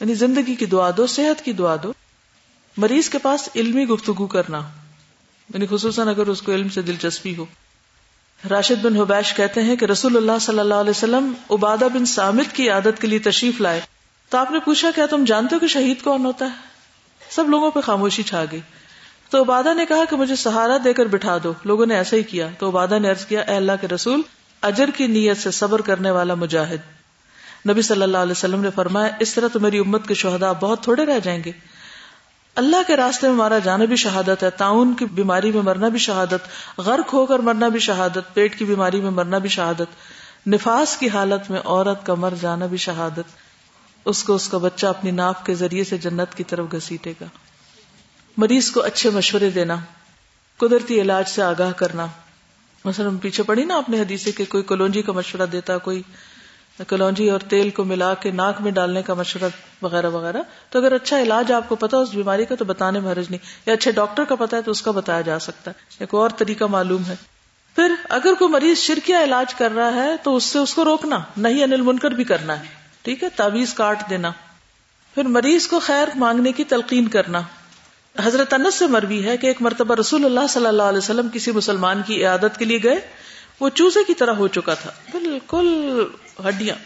یعنی زندگی کی دعا دو، صحت کی دعا دو۔ مریض کے پاس علمی گفتگو کرنا۔ یعنی خصوصاً اگر اس کو علم سے دلچسپی ہو۔ راشد بن حبیش کہتے ہیں کہ رسول اللہ صلی اللہ علیہ وسلم عبادہ بن سامد کی عادت کے لیے تشریف لائے۔ تو آپ نے پوچھا، کیا تم جانتے ہو کہ شہید کون ہوتا ہے؟ سب لوگوں پہ خاموشی چھا گئی۔ تو عبادہ نے کہا کہ مجھے سہارا دے کر بٹھا دو۔ لوگوں نے ایسا ہی کیا۔ تو عبادہ نے کیا، اے اللہ کے رسول، اجر کی نیت سے صبر کرنے والا مجاہد۔ نبی صلی اللہ علیہ وسلم نے فرمایا، اس طرح تو میری امت کے شہدا بہت تھوڑے رہ جائیں گے۔ اللہ کے راستے میں مارا جانا بھی شہادت ہے، تعاون کی بیماری میں مرنا بھی شہادت، غرق ہو کر مرنا بھی شہادت، پیٹ کی بیماری میں مرنا بھی شہادت، نفاس کی حالت میں عورت کا مر جانا بھی شہادت، اس کو اس کا بچہ اپنی ناف کے ذریعے سے جنت کی طرف گھسیٹے گا۔ مریض کو اچھے مشورے دینا، قدرتی علاج سے آگاہ کرنا۔ مثلا پیچھے پڑی نا اپنے حدیث کے کوئی کولونجی کا مشورہ دیتا، کوئی کلونجی اور تیل کو ملا کے ناک میں ڈالنے کا مشورہ وغیرہ وغیرہ، تو اگر اچھا علاج آپ کو پتا اس بیماری کا، تو بتانے میں حرج نہیں۔ یا اچھے ڈاکٹر کا پتا ہے تو اس کا بتایا جا سکتا ہے۔ ایک اور طریقہ معلوم ہے۔ پھر اگر کوئی مریض شرکیا علاج کر رہا ہے، تو اس سے اس کو روکنا، نہیں انل منکر بھی کرنا ہے۔ ٹھیک ہے؟ تعویذ کاٹ دینا۔ پھر مریض کو خیر مانگنے کی تلقین کرنا۔ حضرت انس سے مروی ہے کہ ایک مرتبہ رسول اللہ صلی اللہ علیہ وسلم کسی مسلمان کی عیادت کے لیے گئے، وہ چوزے کی طرح ہو چکا تھا۔ بالکل ہڈیاں۔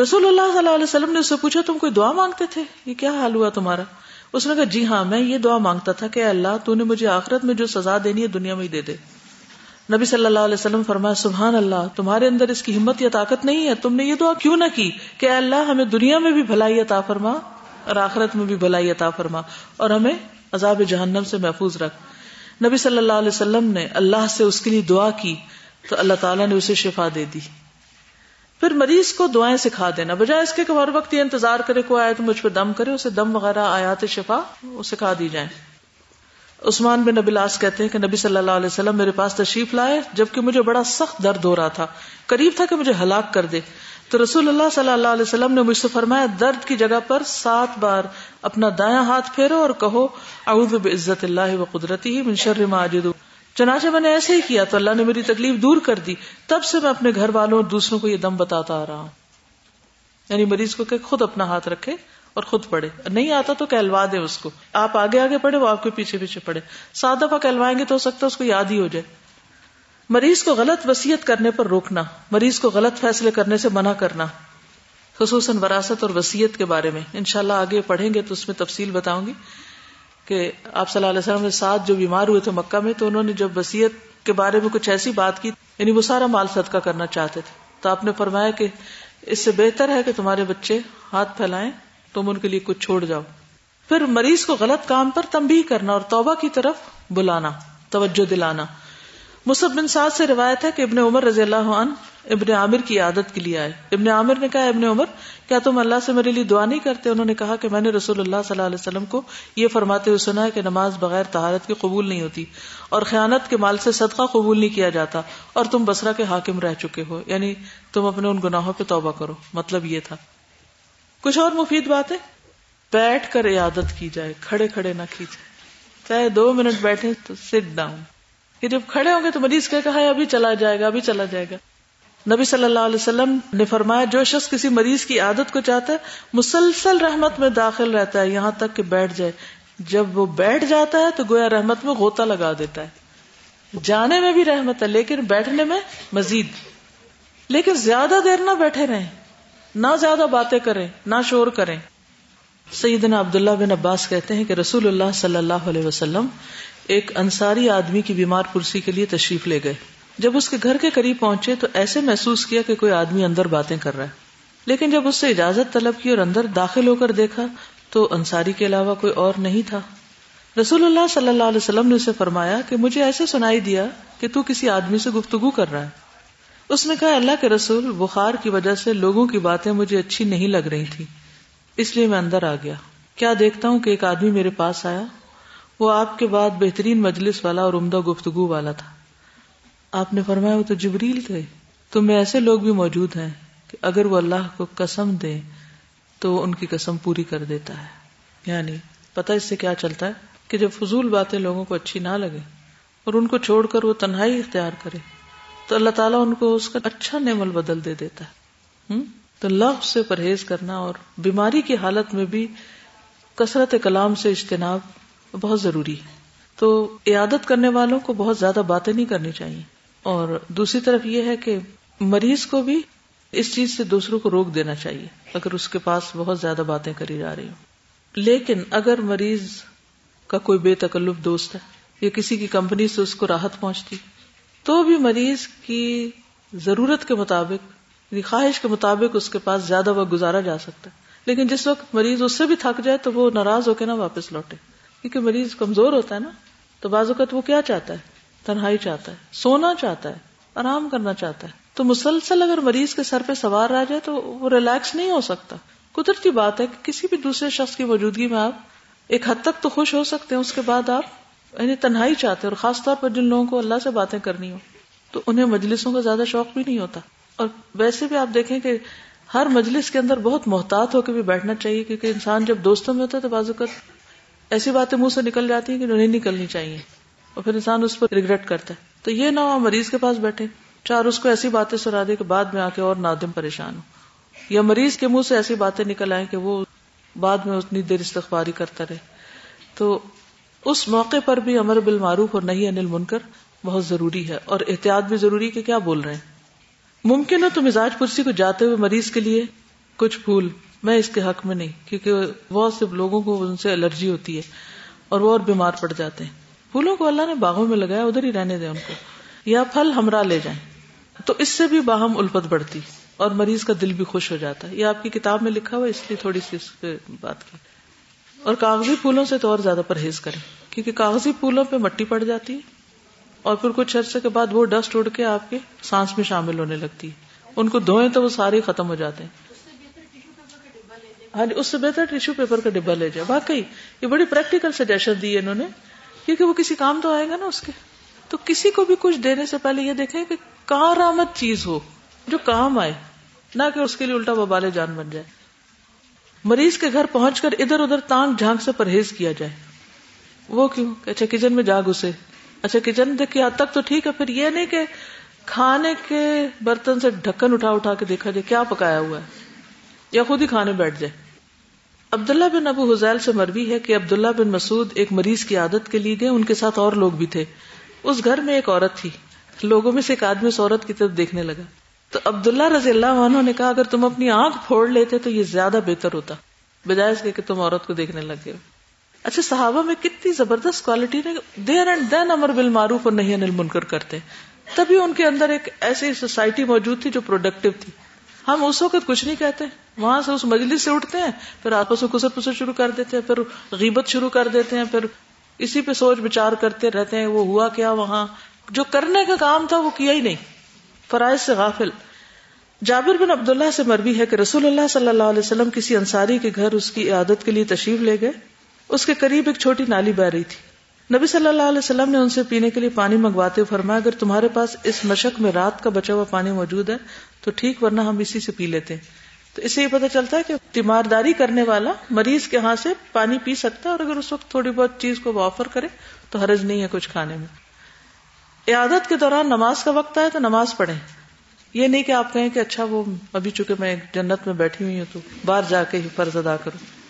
رسول اللہ صلی اللہ علیہ وسلم نے اس سے پوچھا، تم کوئی دعا مانگتے تھے؟ یہ کیا حال ہوا تمہارا؟ اس نے کہا جی ہاں میں یہ دعا مانگتا تھا کہ اللہ، تو نے مجھے آخرت میں جو سزا دینی ہے دنیا میں ہی دے دے۔ نبی صلی اللہ علیہ وسلم فرمایا، سبحان اللہ، تمہارے اندر اس کی ہمت یا طاقت نہیں ہے۔ تم نے یہ دعا کیوں نہ کی کہ اللہ، ہمیں دنیا میں بھی بھلائی عطا فرما اور آخرت میں بھی بھلائی عطا فرما اور ہمیں عذاب جہنم سے محفوظ رکھ۔ نبی صلی اللہ علیہ وسلم نے اللہ سے اس کے لیے دعا کی، تو اللہ تعالیٰ نے اسے شفا دے دی۔ پھر مریض کو دعائیں سکھا دینا۔ بجائے اس کے کہ ہر وقت یہ انتظار کرے، کوئی آئے تو مجھ پہ دم کرے، اسے دم وغیرہ، آیات شفا وہ سکھا دی جائیں۔ عثمان بن نبی لاس کہتے ہیں کہ نبی صلی اللہ علیہ وسلم میرے پاس تشریف لائے، جبکہ مجھے بڑا سخت درد ہو رہا تھا۔ قریب تھا کہ مجھے ہلاک کر دے۔ تو رسول اللہ صلی اللہ علیہ وسلم نے مجھ سے فرمایا، درد کی جگہ پر سات بار اپنا دایاں ہاتھ پھیرو اور کہو، اعوذ بعزت اللہ و قدرتی من شر ما اجد چنانچہ میں نے ایسے ہی کیا تو اللہ نے میری تکلیف دور کر دی، تب سے میں اپنے گھر والوں اور دوسروں کو یہ دم بتاتا آ رہا ہوں۔ یعنی مریض کو کہ خود اپنا ہاتھ رکھے اور خود پڑھے۔ نہیں آتا تو کہلوا دے اس کو۔ آپ آگے آگے پڑھے، وہ آپ کے پیچھے پیچھے پڑھے۔ سات دفعہ کہلوائیں گے تو ہو سکتا ہے اس کو یاد ہی ہو جائے۔ مریض کو غلط وسیعت کرنے پر روکنا، مریض کو غلط فیصلے کرنے سے منع کرنا، خصوصاً وراثت اور وسیعت کے بارے میں۔ انشاءاللہ آگے پڑھیں گے تو اس میں تفصیل بتاؤں گی۔ کہ آپ صلی اللہ علیہ وسلم کے ساتھ جو بیمار ہوئے تھے مکہ میں تو انہوں نے جب وسیعت کے بارے میں کچھ ایسی بات کی یعنی وہ سارا مال صدقہ کرنا چاہتے تھے۔ تو آپ نے فرمایا کہ اس سے بہتر ہے کہ تمہارے بچے ہاتھ پھیلائیں، تم ان کے لیے کچھ چھوڑ جاؤ۔ پھر مریض کو غلط کام پر تمبی کرنا اور توبہ کی طرف بلانا، توجہ دلانا۔ مصب بن سعد سے روایت ہے کہ ابن عمر رضی اللہ عنہ ابن عامر کی عادت کے لیے آئے۔ ابن عامر نے کہا ابن عمر، کیا تم اللہ سے میرے لیے دعا نہیں کرتے؟ انہوں نے کہا کہ میں نے رسول اللہ صلی اللہ علیہ وسلم کو یہ فرماتے ہوئے سنا ہے کہ نماز بغیر تہارت کی قبول نہیں ہوتی اور خیانت کے مال سے صدقہ قبول نہیں کیا جاتا اور تم بسرا کے حاکم رہ چکے ہو۔ یعنی تم اپنے ان گناہوں پہ توبہ کرو۔ مطلب یہ تھا۔ کچھ اور مفید بات ہے بیٹھ کر عیادت کی جائے، کھڑے کھڑے نہ کی جائے چاہے دو منٹ بیٹھے تو سٹ ڈاؤن کہ جب کھڑے ہوں گے تو مریض کہا ابھی چلا جائے گا، ابھی چلا جائے گا۔ نبی صلی اللہ علیہ وسلم نے فرمایا، جو شخص کسی مریض کی عادت کو چاہتا ہے، مسلسل رحمت میں داخل رہتا ہے، یہاں تک کہ بیٹھ جائے۔ جب وہ بیٹھ جاتا ہے، تو گویا رحمت میں غوطہ لگا دیتا ہے۔ جانے میں بھی رحمت ہے، لیکن بیٹھنے میں مزید۔ لیکن زیادہ دیر نہ بیٹھے رہیں، نہ زیادہ باتیں کریں، نہ شور کریں۔ سیدنا عبداللہ بن عباس کہتے ہیں کہ رسول اللہ صلی اللہ علیہ وسلم ایک انصاری آدمی کی بیمار پرسی کے لیے تشریف لے گئے۔ جب اس کے گھر کے قریب پہنچے تو ایسے محسوس کیا کہ کوئی آدمی اندر باتیں کر رہا ہے۔ لیکن جب اس سے اجازت طلب کی اور اندر داخل ہو کر دیکھا تو انصاری کے علاوہ کوئی اور نہیں تھا۔ رسول اللہ صلی اللہ علیہ وسلم نے اسے فرمایا کہ مجھے ایسے سنائی دیا کہ تو کسی آدمی سے گفتگو کر رہا ہے۔ اس نے کہا، اللہ کے رسول، بخار کی وجہ سے لوگوں کی باتیں مجھے اچھی نہیں لگ رہی تھی اس لیے میں اندر آ گیا۔ کیا دیکھتا ہوں کہ ایک آدمی میرے پاس آیا؟ وہ آپ کے بعد بہترین مجلس والا اور عمدہ گفتگو والا تھا۔ آپ نے فرمایا وہ تو جبریل تھے۔ تو میں ایسے لوگ بھی موجود ہیں کہ اگر وہ اللہ کو قسم دے تو وہ ان کی قسم پوری کر دیتا ہے۔ یعنی پتہ اس سے کیا چلتا ہے کہ جب فضول باتیں لوگوں کو اچھی نہ لگے اور ان کو چھوڑ کر وہ تنہائی اختیار کرے، تو اللہ تعالیٰ ان کو اس کا اچھا نعمل بدل دے دیتا ہے۔ تو لفظ سے پرہیز کرنا اور بیماری کی حالت میں بھی کثرت کلام سے اجتناب بہت ضروری ہے۔ تو عیادت کرنے والوں کو بہت زیادہ باتیں نہیں کرنی چاہیے۔ اور دوسری طرف یہ ہے کہ مریض کو بھی اس چیز سے دوسروں کو روک دینا چاہیے، اگر اس کے پاس بہت زیادہ باتیں کری جا رہی ہوں۔ لیکن اگر مریض کا کوئی بے تکلف دوست ہے یا کسی کی کمپنی سے اس کو راحت پہنچتی، تو بھی مریض کی ضرورت کے مطابق یعنی خواہش کے مطابق اس کے پاس زیادہ وقت گزارا جا سکتا ہے۔ لیکن جس وقت مریض اس سے بھی تھک جائے تو وہ ناراض ہو کے نہ واپس لوٹے۔ کیونکہ مریض کمزور ہوتا ہے نا، تو بعض اوقات وہ کیا چاہتا ہے؟ تنہائی چاہتا ہے، سونا چاہتا ہے، آرام کرنا چاہتا ہے۔ تو مسلسل اگر مریض کے سر پہ سوار رہ جائے تو وہ ریلیکس نہیں ہو سکتا۔ قدرتی بات ہے کہ کسی بھی دوسرے شخص کی موجودگی میں آپ ایک حد تک تو خوش ہو سکتے ہیں، اس کے بعد آپ یعنی تنہائی چاہتے ہیں۔ اور خاص طور پر جن لوگوں کو اللہ سے باتیں کرنی ہو تو انہیں مجلسوں کا زیادہ شوق بھی نہیں ہوتا۔ اور ویسے بھی آپ دیکھیں کہ ہر مجلس کے اندر بہت محتاط ہو کے بھی بیٹھنا چاہیے، کیونکہ انسان جب دوستوں میں ہوتا ہے تو بازو کا ایسی باتیں منہ سے نکل جاتی ہیں کہ نہیں نکلنی چاہیے۔ اور پھر انسان اس پر ریگریٹ کرتا ہے۔ تو یہ نہ ہو مریض کے پاس بیٹھے، چار اس کو ایسی باتیں سنا دے کہ بعد میں آ کے اور نادم پریشان ہو۔ یا مریض کے منہ سے ایسی باتیں نکل آئیں کہ وہ بعد میں اتنی دیر استغفاری کرتا رہے۔ تو اس موقع پر بھی امر بالمعروف اور نہیں انل منکر بہت ضروری ہے اور احتیاط بھی ضروری کہ کیا بول رہے ہیں۔ ممکن ہے تو مزاج پرسی کو جاتے ہوئے مریض کے لیے کچھ پھول میں اس کے حق میں نہیں، کیونکہ بہت سے لوگوں کو ان سے الرجی ہوتی ہے اور وہ اور بیمار پڑ جاتے ہیں۔ پھولوں کو اللہ نے باغوں میں لگایا، ادھر ہی رہنے دیں ان کو۔ یا پھل ہمراہ لے جائیں۔ تو اس سے بھی باہم الفت بڑھتی اور مریض کا دل بھی خوش ہو جاتا۔ ہے یہ آپ کی کتاب میں لکھا ہوا اس لیے تھوڑی سی اس پہ بات کی۔ اور کاغذی پھولوں سے تو اور زیادہ پرہیز کریں، کیونکہ کاغذی پھولوں پہ مٹی پڑ جاتی ہے اور پھر کچھ عرصے کے بعد وہ ڈسٹ اڑ کے آپ کے سانس میں شامل ہونے لگتی ہے۔ ان کو دھوئیں تو وہ سارے ختم ہو جاتے ہیں۔ ہاں جی، اس سے بہتر ٹیشو پیپر کا ڈبا لے جائے واقعی، یہ بڑی پریکٹیکل سجیشن دی انہوں نے۔ کیونکہ وہ کسی کام تو آئے گا نا اس کے۔ تو کسی کو بھی کچھ دینے سے پہلے یہ دیکھیں کہ کار آمد چیز ہو، جو کام آئے، نہ کہ اس کے لیے الٹا ببالے جان بن جائے۔ مریض کے گھر پہنچ کر ادھر ادھر تانگ جھانک سے پرہیز کیا جائے۔ وہ کیوں؟ اچھا کچن میں جاگ اسے۔ اچھا کچن دیکھ حد تک تو ٹھیک ہے، پھر یہ نہیں کہ کھانے کے برتن سے ڈھکن اٹھا اٹھا کے دیکھا جائے، کیا پکایا ہوا ہے؟ یا خود ہی کھانے بیٹھ جائے۔ عبداللہ بن ابو حزیل سے مروی ہے کہ عبداللہ بن مسعود ایک مریض کی عادت کے لیے گئے، ان کے ساتھ اور لوگ بھی تھے۔ اس گھر میں ایک عورت تھی۔ لوگوں میں سے ایک آدمی اس عورت کی طرف دیکھنے لگا۔ تو عبداللہ رضی اللہ عنہ نے کہا، اگر تم اپنی آنکھ پھوڑ لیتے تو یہ زیادہ بہتر ہوتا، بجائے اس کے کہ تم عورت کو دیکھنے لگے اچھا صحابہ میں کتنی زبردست کوالٹی نے دیر اینڈ دین امر بل معروف اور نہیں انل منکر کرتے۔ تبھی ان کے اندر ایک ایسی سوسائٹی موجود تھی جو پروڈکٹیو تھی۔ ہم اس وقت کچھ نہیں کہتے وہاں سے اس مجلس سے اٹھتے ہیں، پھر آپس میں کسر پسر شروع کر دیتے ہیں، پھر غیبت شروع کر دیتے ہیں، پھر اسی پہ سوچ بچار کرتے رہتے ہیں، وہ ہوا کیا وہاں؟ جو کرنے کا کام تھا وہ کیا ہی نہیں۔ فرائض سے غافل۔ جابر بن عبداللہ سے مربی ہے کہ رسول اللہ صلی اللہ علیہ وسلم کسی انصاری کے گھر اس کی عادت کے لیے تشریف لے گئے۔ اس کے قریب ایک چھوٹی نالی بہ رہی تھی۔ نبی صلی اللہ علیہ وسلم نے ان سے پینے کے لیے پانی منگواتے فرمایا، اگر تمہارے پاس اس مشق میں رات کا بچا ہوا پانی موجود ہے تو ٹھیک، ورنہ ہم اسی سے پی لیتے۔ ہیں تو اس سے یہ پتا چلتا ہے کہ تیمارداری کرنے والا مریض کے ہاں سے پانی پی سکتا ہے اور اگر اس وقت تھوڑی بہت چیز کو آفر کرے تو حرج نہیں ہے کچھ کھانے میں۔ عادت کے دوران نماز کا وقت آئے تو نماز پڑھیں۔ یہ نہیں کہ آپ کہیں کہ اچھا وہ ابھی چونکہ میں جنت میں بیٹھی ہوئی ہوں تو باہر جا کے ہی فرض ادا کروں۔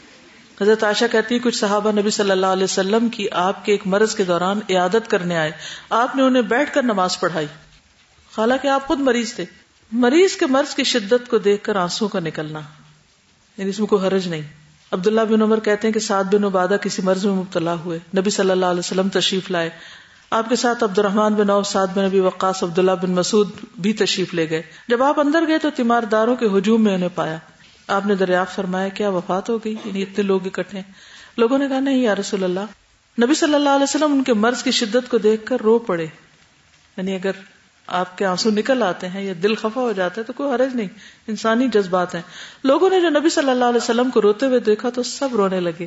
حضرت عائشہ کہتی کچھ صحابہ نبی صلی اللہ علیہ وسلم کی آپ کے ایک مرض کے دوران عیادت کرنے آئے۔ آپ نے انہیں بیٹھ کر نماز پڑھائی۔ حالانکہ آپ خود مریض تھے۔ مریض کے مرض کی شدت کو دیکھ کر آنسو کا نکلنا یعنی اس میں کوئی حرج نہیں۔ عبداللہ بن عمر کہتے ہیں کہ سعد بن عبادہ کسی مرض میں مبتلا ہوئے۔ نبی صلی اللہ علیہ وسلم تشریف لائے۔ آپ کے ساتھ عبد الرحمان بن عوف، سعد بن نبی وقاص، عبداللہ بن مسعود بھی تشریف لے گئے۔ جب آپ اندر گئے تو تیمارداروں کے ہجوم میں انہیں پایا۔ آپ نے دریافت فرمایا، کیا وفات ہو گئی؟ یعنی اتنے لوگ اکٹھے لوگوں نے کہا، نہیں یا رسول اللہ۔ نبی صلی اللہ علیہ وسلم ان کے مرض کی شدت کو دیکھ کر رو پڑے۔ یعنی اگر آپ کے آنسو نکل آتے ہیں یا دل خفا ہو جاتا ہے تو کوئی حرج نہیں، انسانی جذبات ہیں۔ لوگوں نے جو نبی صلی اللہ علیہ وسلم کو روتے ہوئے دیکھا تو سب رونے لگے۔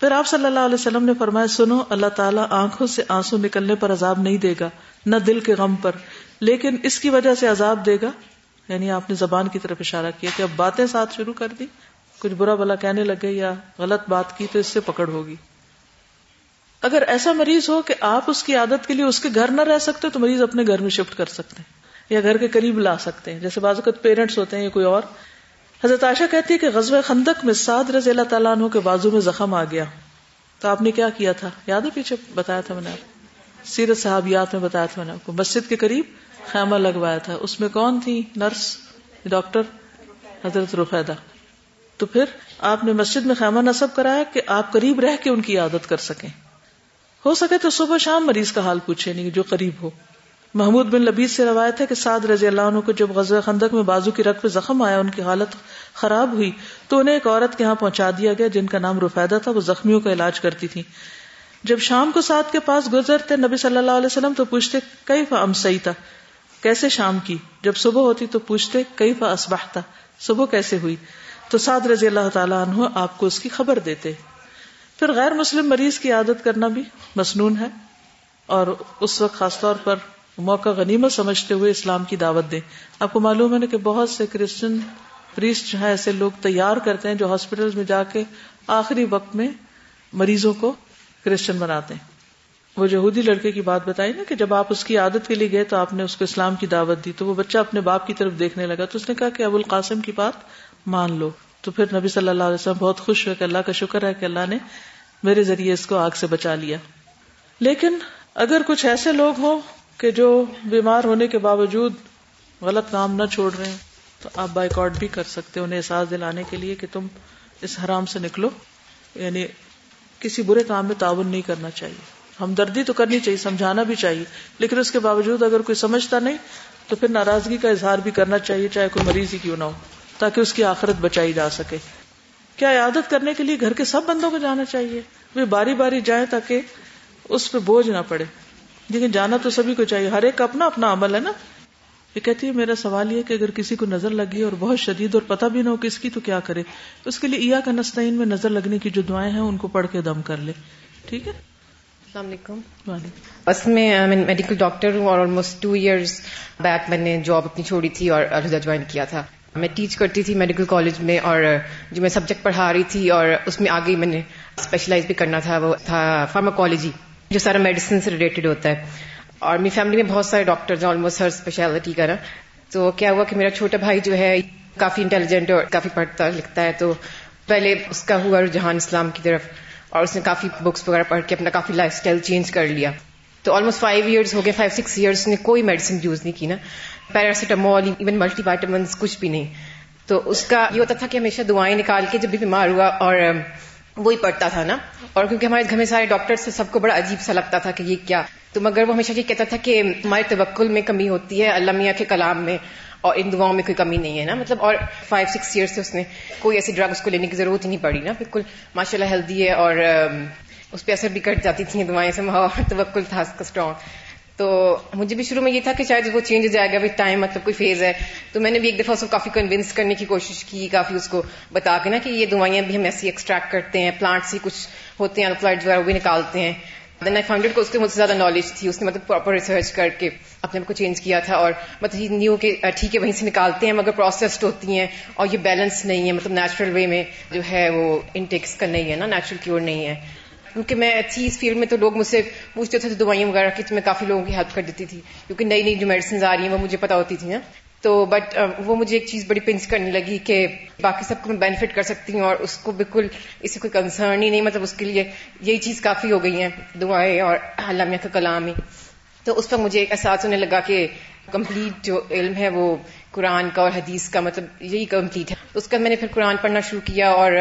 پھر آپ صلی اللہ علیہ وسلم نے فرمایا، سنو، اللہ تعالیٰ آنکھوں سے آنسو نکلنے پر عذاب نہیں دے گا، نہ دل کے غم پر۔ لیکن اس کی وجہ سے عذاب دے گا۔ یعنی آپ نے زبان کی طرف اشارہ کیا کہ اب باتیں ساتھ شروع کر دی، کچھ برا بلا کہنے لگے یا غلط بات کی تو اس سے پکڑ ہوگی۔ اگر ایسا مریض ہو کہ آپ اس کی عادت کے لیے اس کے گھر نہ رہ سکتے تو مریض اپنے گھر میں شفٹ کر سکتے ہیں یا گھر کے قریب لا سکتے ہیں۔ جیسے بعض اوقات پیرنٹس ہوتے ہیں یا کوئی اور۔ حضرت عائشہ کہتی ہے کہ غزب خندق میں سعد رضی اللہ تعالیٰ عنہ کے بازو میں زخم آ گیا۔ تو آپ نے کیا کیا تھا؟ یاد ہے پیچھے بتایا تھا میں نے آپ سیرت صحابیات میں بتایا تھا میں نے آپ کو۔ مسجد کے قریب خیمہ لگوایا تھا۔ اس میں کون تھی؟ نرس، ڈاکٹر، حضرت رفیدہ۔ تو پھر آپ نے مسجد میں خیمہ نصب کرایا کہ آپ قریب رہ کے ان کی عادت کر سکیں۔ ہو سکے تو صبح شام مریض کا حال پوچھے نہیں جو قریب ہو۔ محمود بن لبید سے روایت ہے کہ سعد رضی اللہ عنہ کو جب غزہ خندق میں بازو کی رقب زخم آیا، ان کی حالت خراب ہوئی، تو انہیں ایک عورت کے ہاں پہنچا دیا گیا، جن کا نام رفیدہ تھا، وہ زخمیوں کا علاج کرتی تھی جب شام کو سعد کے پاس گزرتے نبی صلی اللہ علیہ وسلم تو پوچھتے کئی فا صحیح تھا کیسے شام کی؟ جب صبح ہوتی تو پوچھتے کئی فا اسباہ تھا صبح کیسے ہوئی؟ تو سعد رضی اللہ تعالیٰ عنہ آپ کو اس کی خبر دیتے۔ پھر غیر مسلم مریض کی عادت کرنا بھی مصنون ہے اور اس وقت خاص طور پر موقع غنیمت سمجھتے ہوئے اسلام کی دعوت دیں۔ آپ کو معلوم ہے نا کہ بہت سے کرسچن پریسٹ جو ہے ایسے لوگ تیار کرتے ہیں جو ہاسپٹل میں جا کے آخری وقت میں مریضوں کو کرسچن بناتے ہیں۔ وہ یہودی لڑکے کی بات بتائی نا کہ جب آپ اس کی عادت کے لیے گئے تو آپ نے اس کو اسلام کی دعوت دی تو وہ بچہ اپنے باپ کی طرف دیکھنے لگا تو اس نے کہا کہ ابو القاسم کی بات مان لو۔ تو پھر نبی صلی اللہ علیہ وسلم بہت خوش ہوئے کہ اللہ کا شکر ہے کہ اللہ نے میرے ذریعے اس کو آگ سے بچا لیا۔ لیکن اگر کچھ ایسے لوگ ہوں کہ جو بیمار ہونے کے باوجود غلط کام نہ چھوڑ رہے ہیں، تو آپ بائک آؤٹ بھی کر سکتے انہیں احساس دلانے کے لیے کہ تم اس حرام سے نکلو۔ یعنی کسی برے کام میں تعاون نہیں کرنا چاہیے۔ ہمدردی تو کرنی چاہیے، سمجھانا بھی چاہیے۔ لیکن اس کے باوجود اگر کوئی سمجھتا نہیں، تو پھر ناراضگی کا اظہار بھی کرنا چاہیے، چاہے کوئی مریض ہی کیوں نہ ہو۔ تاکہ اس کی آخرت بچائی جا سکے۔ کیا عادت کرنے کے لیے گھر کے سب بندوں کو جانا چاہیے؟ وہ باری باری جائیں تاکہ اس پہ بوجھ نہ پڑے۔ لیکن جانا تو سبھی کو چاہیے۔ ہر ایک کا اپنا اپنا عمل ہے نا۔ یہ کہتی ہے میرا سوال یہ کہ اگر کسی کو نظر لگی اور بہت شدید اور پتہ بھی نہ ہو کس کی تو کیا کرے اس کے لیے کا نسطین میں نظر لگنے کی جو دعائیں ہیں ان کو پڑھ کے دم کر لے۔ ٹھیک ہے؟ السلام علیکم۔ بس میں میڈیکل ڈاکٹر ہوں اور آلموسٹ ٹو ایئرس بیک میں نے جاب اپنی چھوڑی تھی اور الہدا جوائن کیا تھا۔ میں ٹیچ کرتی تھی میڈیکل کالج میں اور جو میں سبجیکٹ پڑھا رہی تھی اور اس میں آگے میں نے اسپیشلائز بھی کرنا تھا، وہ تھا فارماکالوجی جو سارا میڈیسن سے ریلیٹڈ ہوتا ہے۔ اور میری فیملی میں بہت سارے ڈاکٹر ہیں آلموسٹ ہر اسپیشلٹی کا نا۔ تو کیا ہوا کہ میرا چھوٹا بھائی جو ہے، کافی انٹیلیجنٹ اور کافی پڑھتا لکھتا ہے، تو پہلے اس کا ہوا رجحان اسلام کی طرف۔ اور اس نے کافی بکس وغیرہ پڑھ کے اپنا کافی لائف اسٹائل چینج کر لیا۔ تو آلموسٹ فائیو ایئرس ہو گئے فائیو سکس ایئرس نے کوئی میڈیسن یوز نہیں کی نا۔ پیراسیٹامول ایون ملٹی وائٹامنس کچھ بھی نہیں۔ تو اس کا یہ ہوتا تھا کہ ہمیشہ دعائیں نکال کے جب بھی بیمار ہوا اور وہی پڑھتا تھا نا۔ اور کیونکہ ہمارے گھر میں سارے ڈاکٹر سے سب کو بڑا عجیب سا لگتا تھا کہ یہ کیا۔ تو مگر وہ ہمیشہ یہ کہتا تھا کہ ہمارے توکل میں کمی ہوتی ہے اللہ میاں کے کلام میں اور ان دعاؤں میں کوئی کمی نہیں ہے نا۔ مطلب اور فائیو سکس ایئر سے اس نے کوئی ایسی ڈرگ اس کو لینے کی ضرورت ہی نہیں پڑی نا۔ بالکل ماشاء اللہ ہیلدی ہے اور اس پہ اثر بھی کٹ جاتی تھیں دعائیں سے توکل تھا اس کا اسٹرانگ تو مجھے بھی شروع میں یہ تھا کہ شاید وہ چینج ہو جائے گا ٹائم مطلب کوئی فیز ہے۔ تو میں نے بھی ایک دفعہ اس کو کافی کنوینس کرنے کی کوشش کی، کافی اس کو بتا کے نا کہ یہ دوائیاں بھی ہم ایسی ایکسٹریکٹ کرتے ہیں پلانٹ سے کچھ ہوتے ہیں فلائٹ جو ہے وہ بھی نکالتے ہیں۔ دین آئی فائنڈ کو اس کے مجھ سے زیادہ نالج تھی۔ اس نے مطلب پراپر ریسرچ کر کے اپنے آپ کو چینج کیا تھا اور مطلب نیو کہ ٹھیک ہے وہیں سے نکالتے ہیں، مگر پروسیسڈ ہوتی ہیں اور یہ بیلنس نہیں ہے۔ مطلب نیچرل وے میں جو ہے وہ انٹیکس کا نہیں ہے نا نیچرل کیور نہیں ہے۔ کیونکہ میں تھی اس فیلڈ میں تو لوگ مجھ سے پوچھتے تھے دوائیاں وغیرہ کی تو میں کافی لوگوں کی ہیلپ کر دیتی تھی، کیونکہ نئی نئی جو میڈیسنز آ رہی ہیں وہ مجھے پتا ہوتی تھی نا ہاں۔ تو بٹ وہ مجھے ایک چیز بڑی پنچ کرنے لگی کہ باقی سب کو میں بینیفٹ کر سکتی ہوں اور اس کو بالکل اس سے کوئی کنسرن ہی نہیں مطلب اس کے لیے یہی چیز کافی ہو گئی ہے دعائیں اور علامہ کا کلام ہی۔ تو اس پر مجھے ایک احساس ہونے لگا کہ کمپلیٹ جو علم ہے وہ قرآن کا اور حدیث کا مطلب یہی کمپلیٹ ہے۔ اس کا میں نے پھر قرآن پڑھنا شروع کیا اور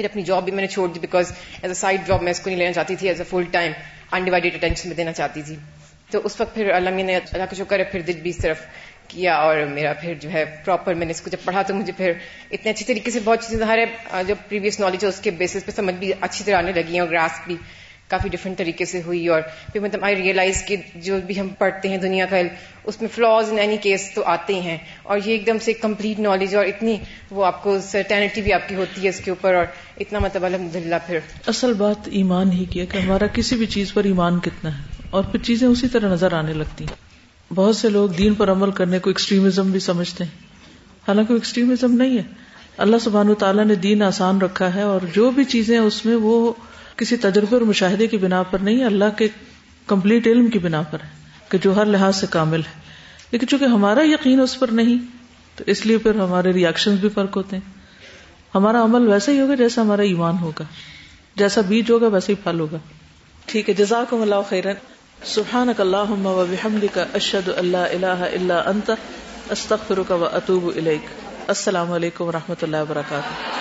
پھر اپنی جاب بھی میں نے چھوڑ دی because as a side job میں اس کو نہیں لینا چاہتی تھی as a full time undivided attention میں دینا چاہتی تھی. تو اس وقت پھر اللہ نے اللہ کا شکر ہے پھر دل بھی صرف کیا اور میرا پھر جو ہے پراپر میں نے اس کو جب پڑھا تو مجھے پھر اتنے اچھی طریقے سے بہت چیزیں ظاہر ہے جو پریویس نالج ہے اس کے بیسس پہ سمجھ بھی اچھی طرح آنے لگی ہیں اور گراس بھی کافی ڈفرنٹ طریقے سے ہوئی اور پھر مطلب آئی ریئلائز کہ جو بھی ہم پڑھتے ہیں دنیا کا علم، اس میں فلاز ان اینی کیس تو آتے ہیں اور یہ ایک دم سے کمپلیٹ نالج اور اتنی وہ آپ کو سرٹینٹی بھی آپ کی ہوتی ہے اس کے اوپر اور اتنا مطلب الحمد للہ پھر۔ اصل بات ایمان ہی کی ہے کہ ہمارا کسی بھی چیز پر ایمان کتنا ہے اور پھر چیزیں اسی طرح نظر آنے لگتی ہیں۔ بہت سے لوگ دین پر عمل کرنے کو ایکسٹریمزم بھی سمجھتے ہیں۔ حالانکہ وہ ایکسٹریمزم نہیں ہے۔ اللہ سبحان تعالیٰ نے دین آسان رکھا ہے اور جو بھی چیزیں اس میں وہ کسی تجربے اور مشاہدے کی بنا پر نہیں، اللہ کے کمپلیٹ علم کی بنا پر ہے کہ جو ہر لحاظ سے کامل ہے۔ لیکن چونکہ ہمارا یقین اس پر نہیں، تو اس لیے پھر ہمارے ریئیکشن بھی فرق ہوتے ہیں۔ ہمارا عمل ویسا ہی ہوگا جیسا ہمارا ایمان ہوگا، جیسا بیج ہوگا ویسا ہی پھل ہوگا۔ ٹھیک ہے جزاک اللہ خیرن سبحان اللہ کا اشد اللہ اللہ اللہ انت استخر کا اطوب السلام علیکم و رحمۃ اللہ وبرکاتہ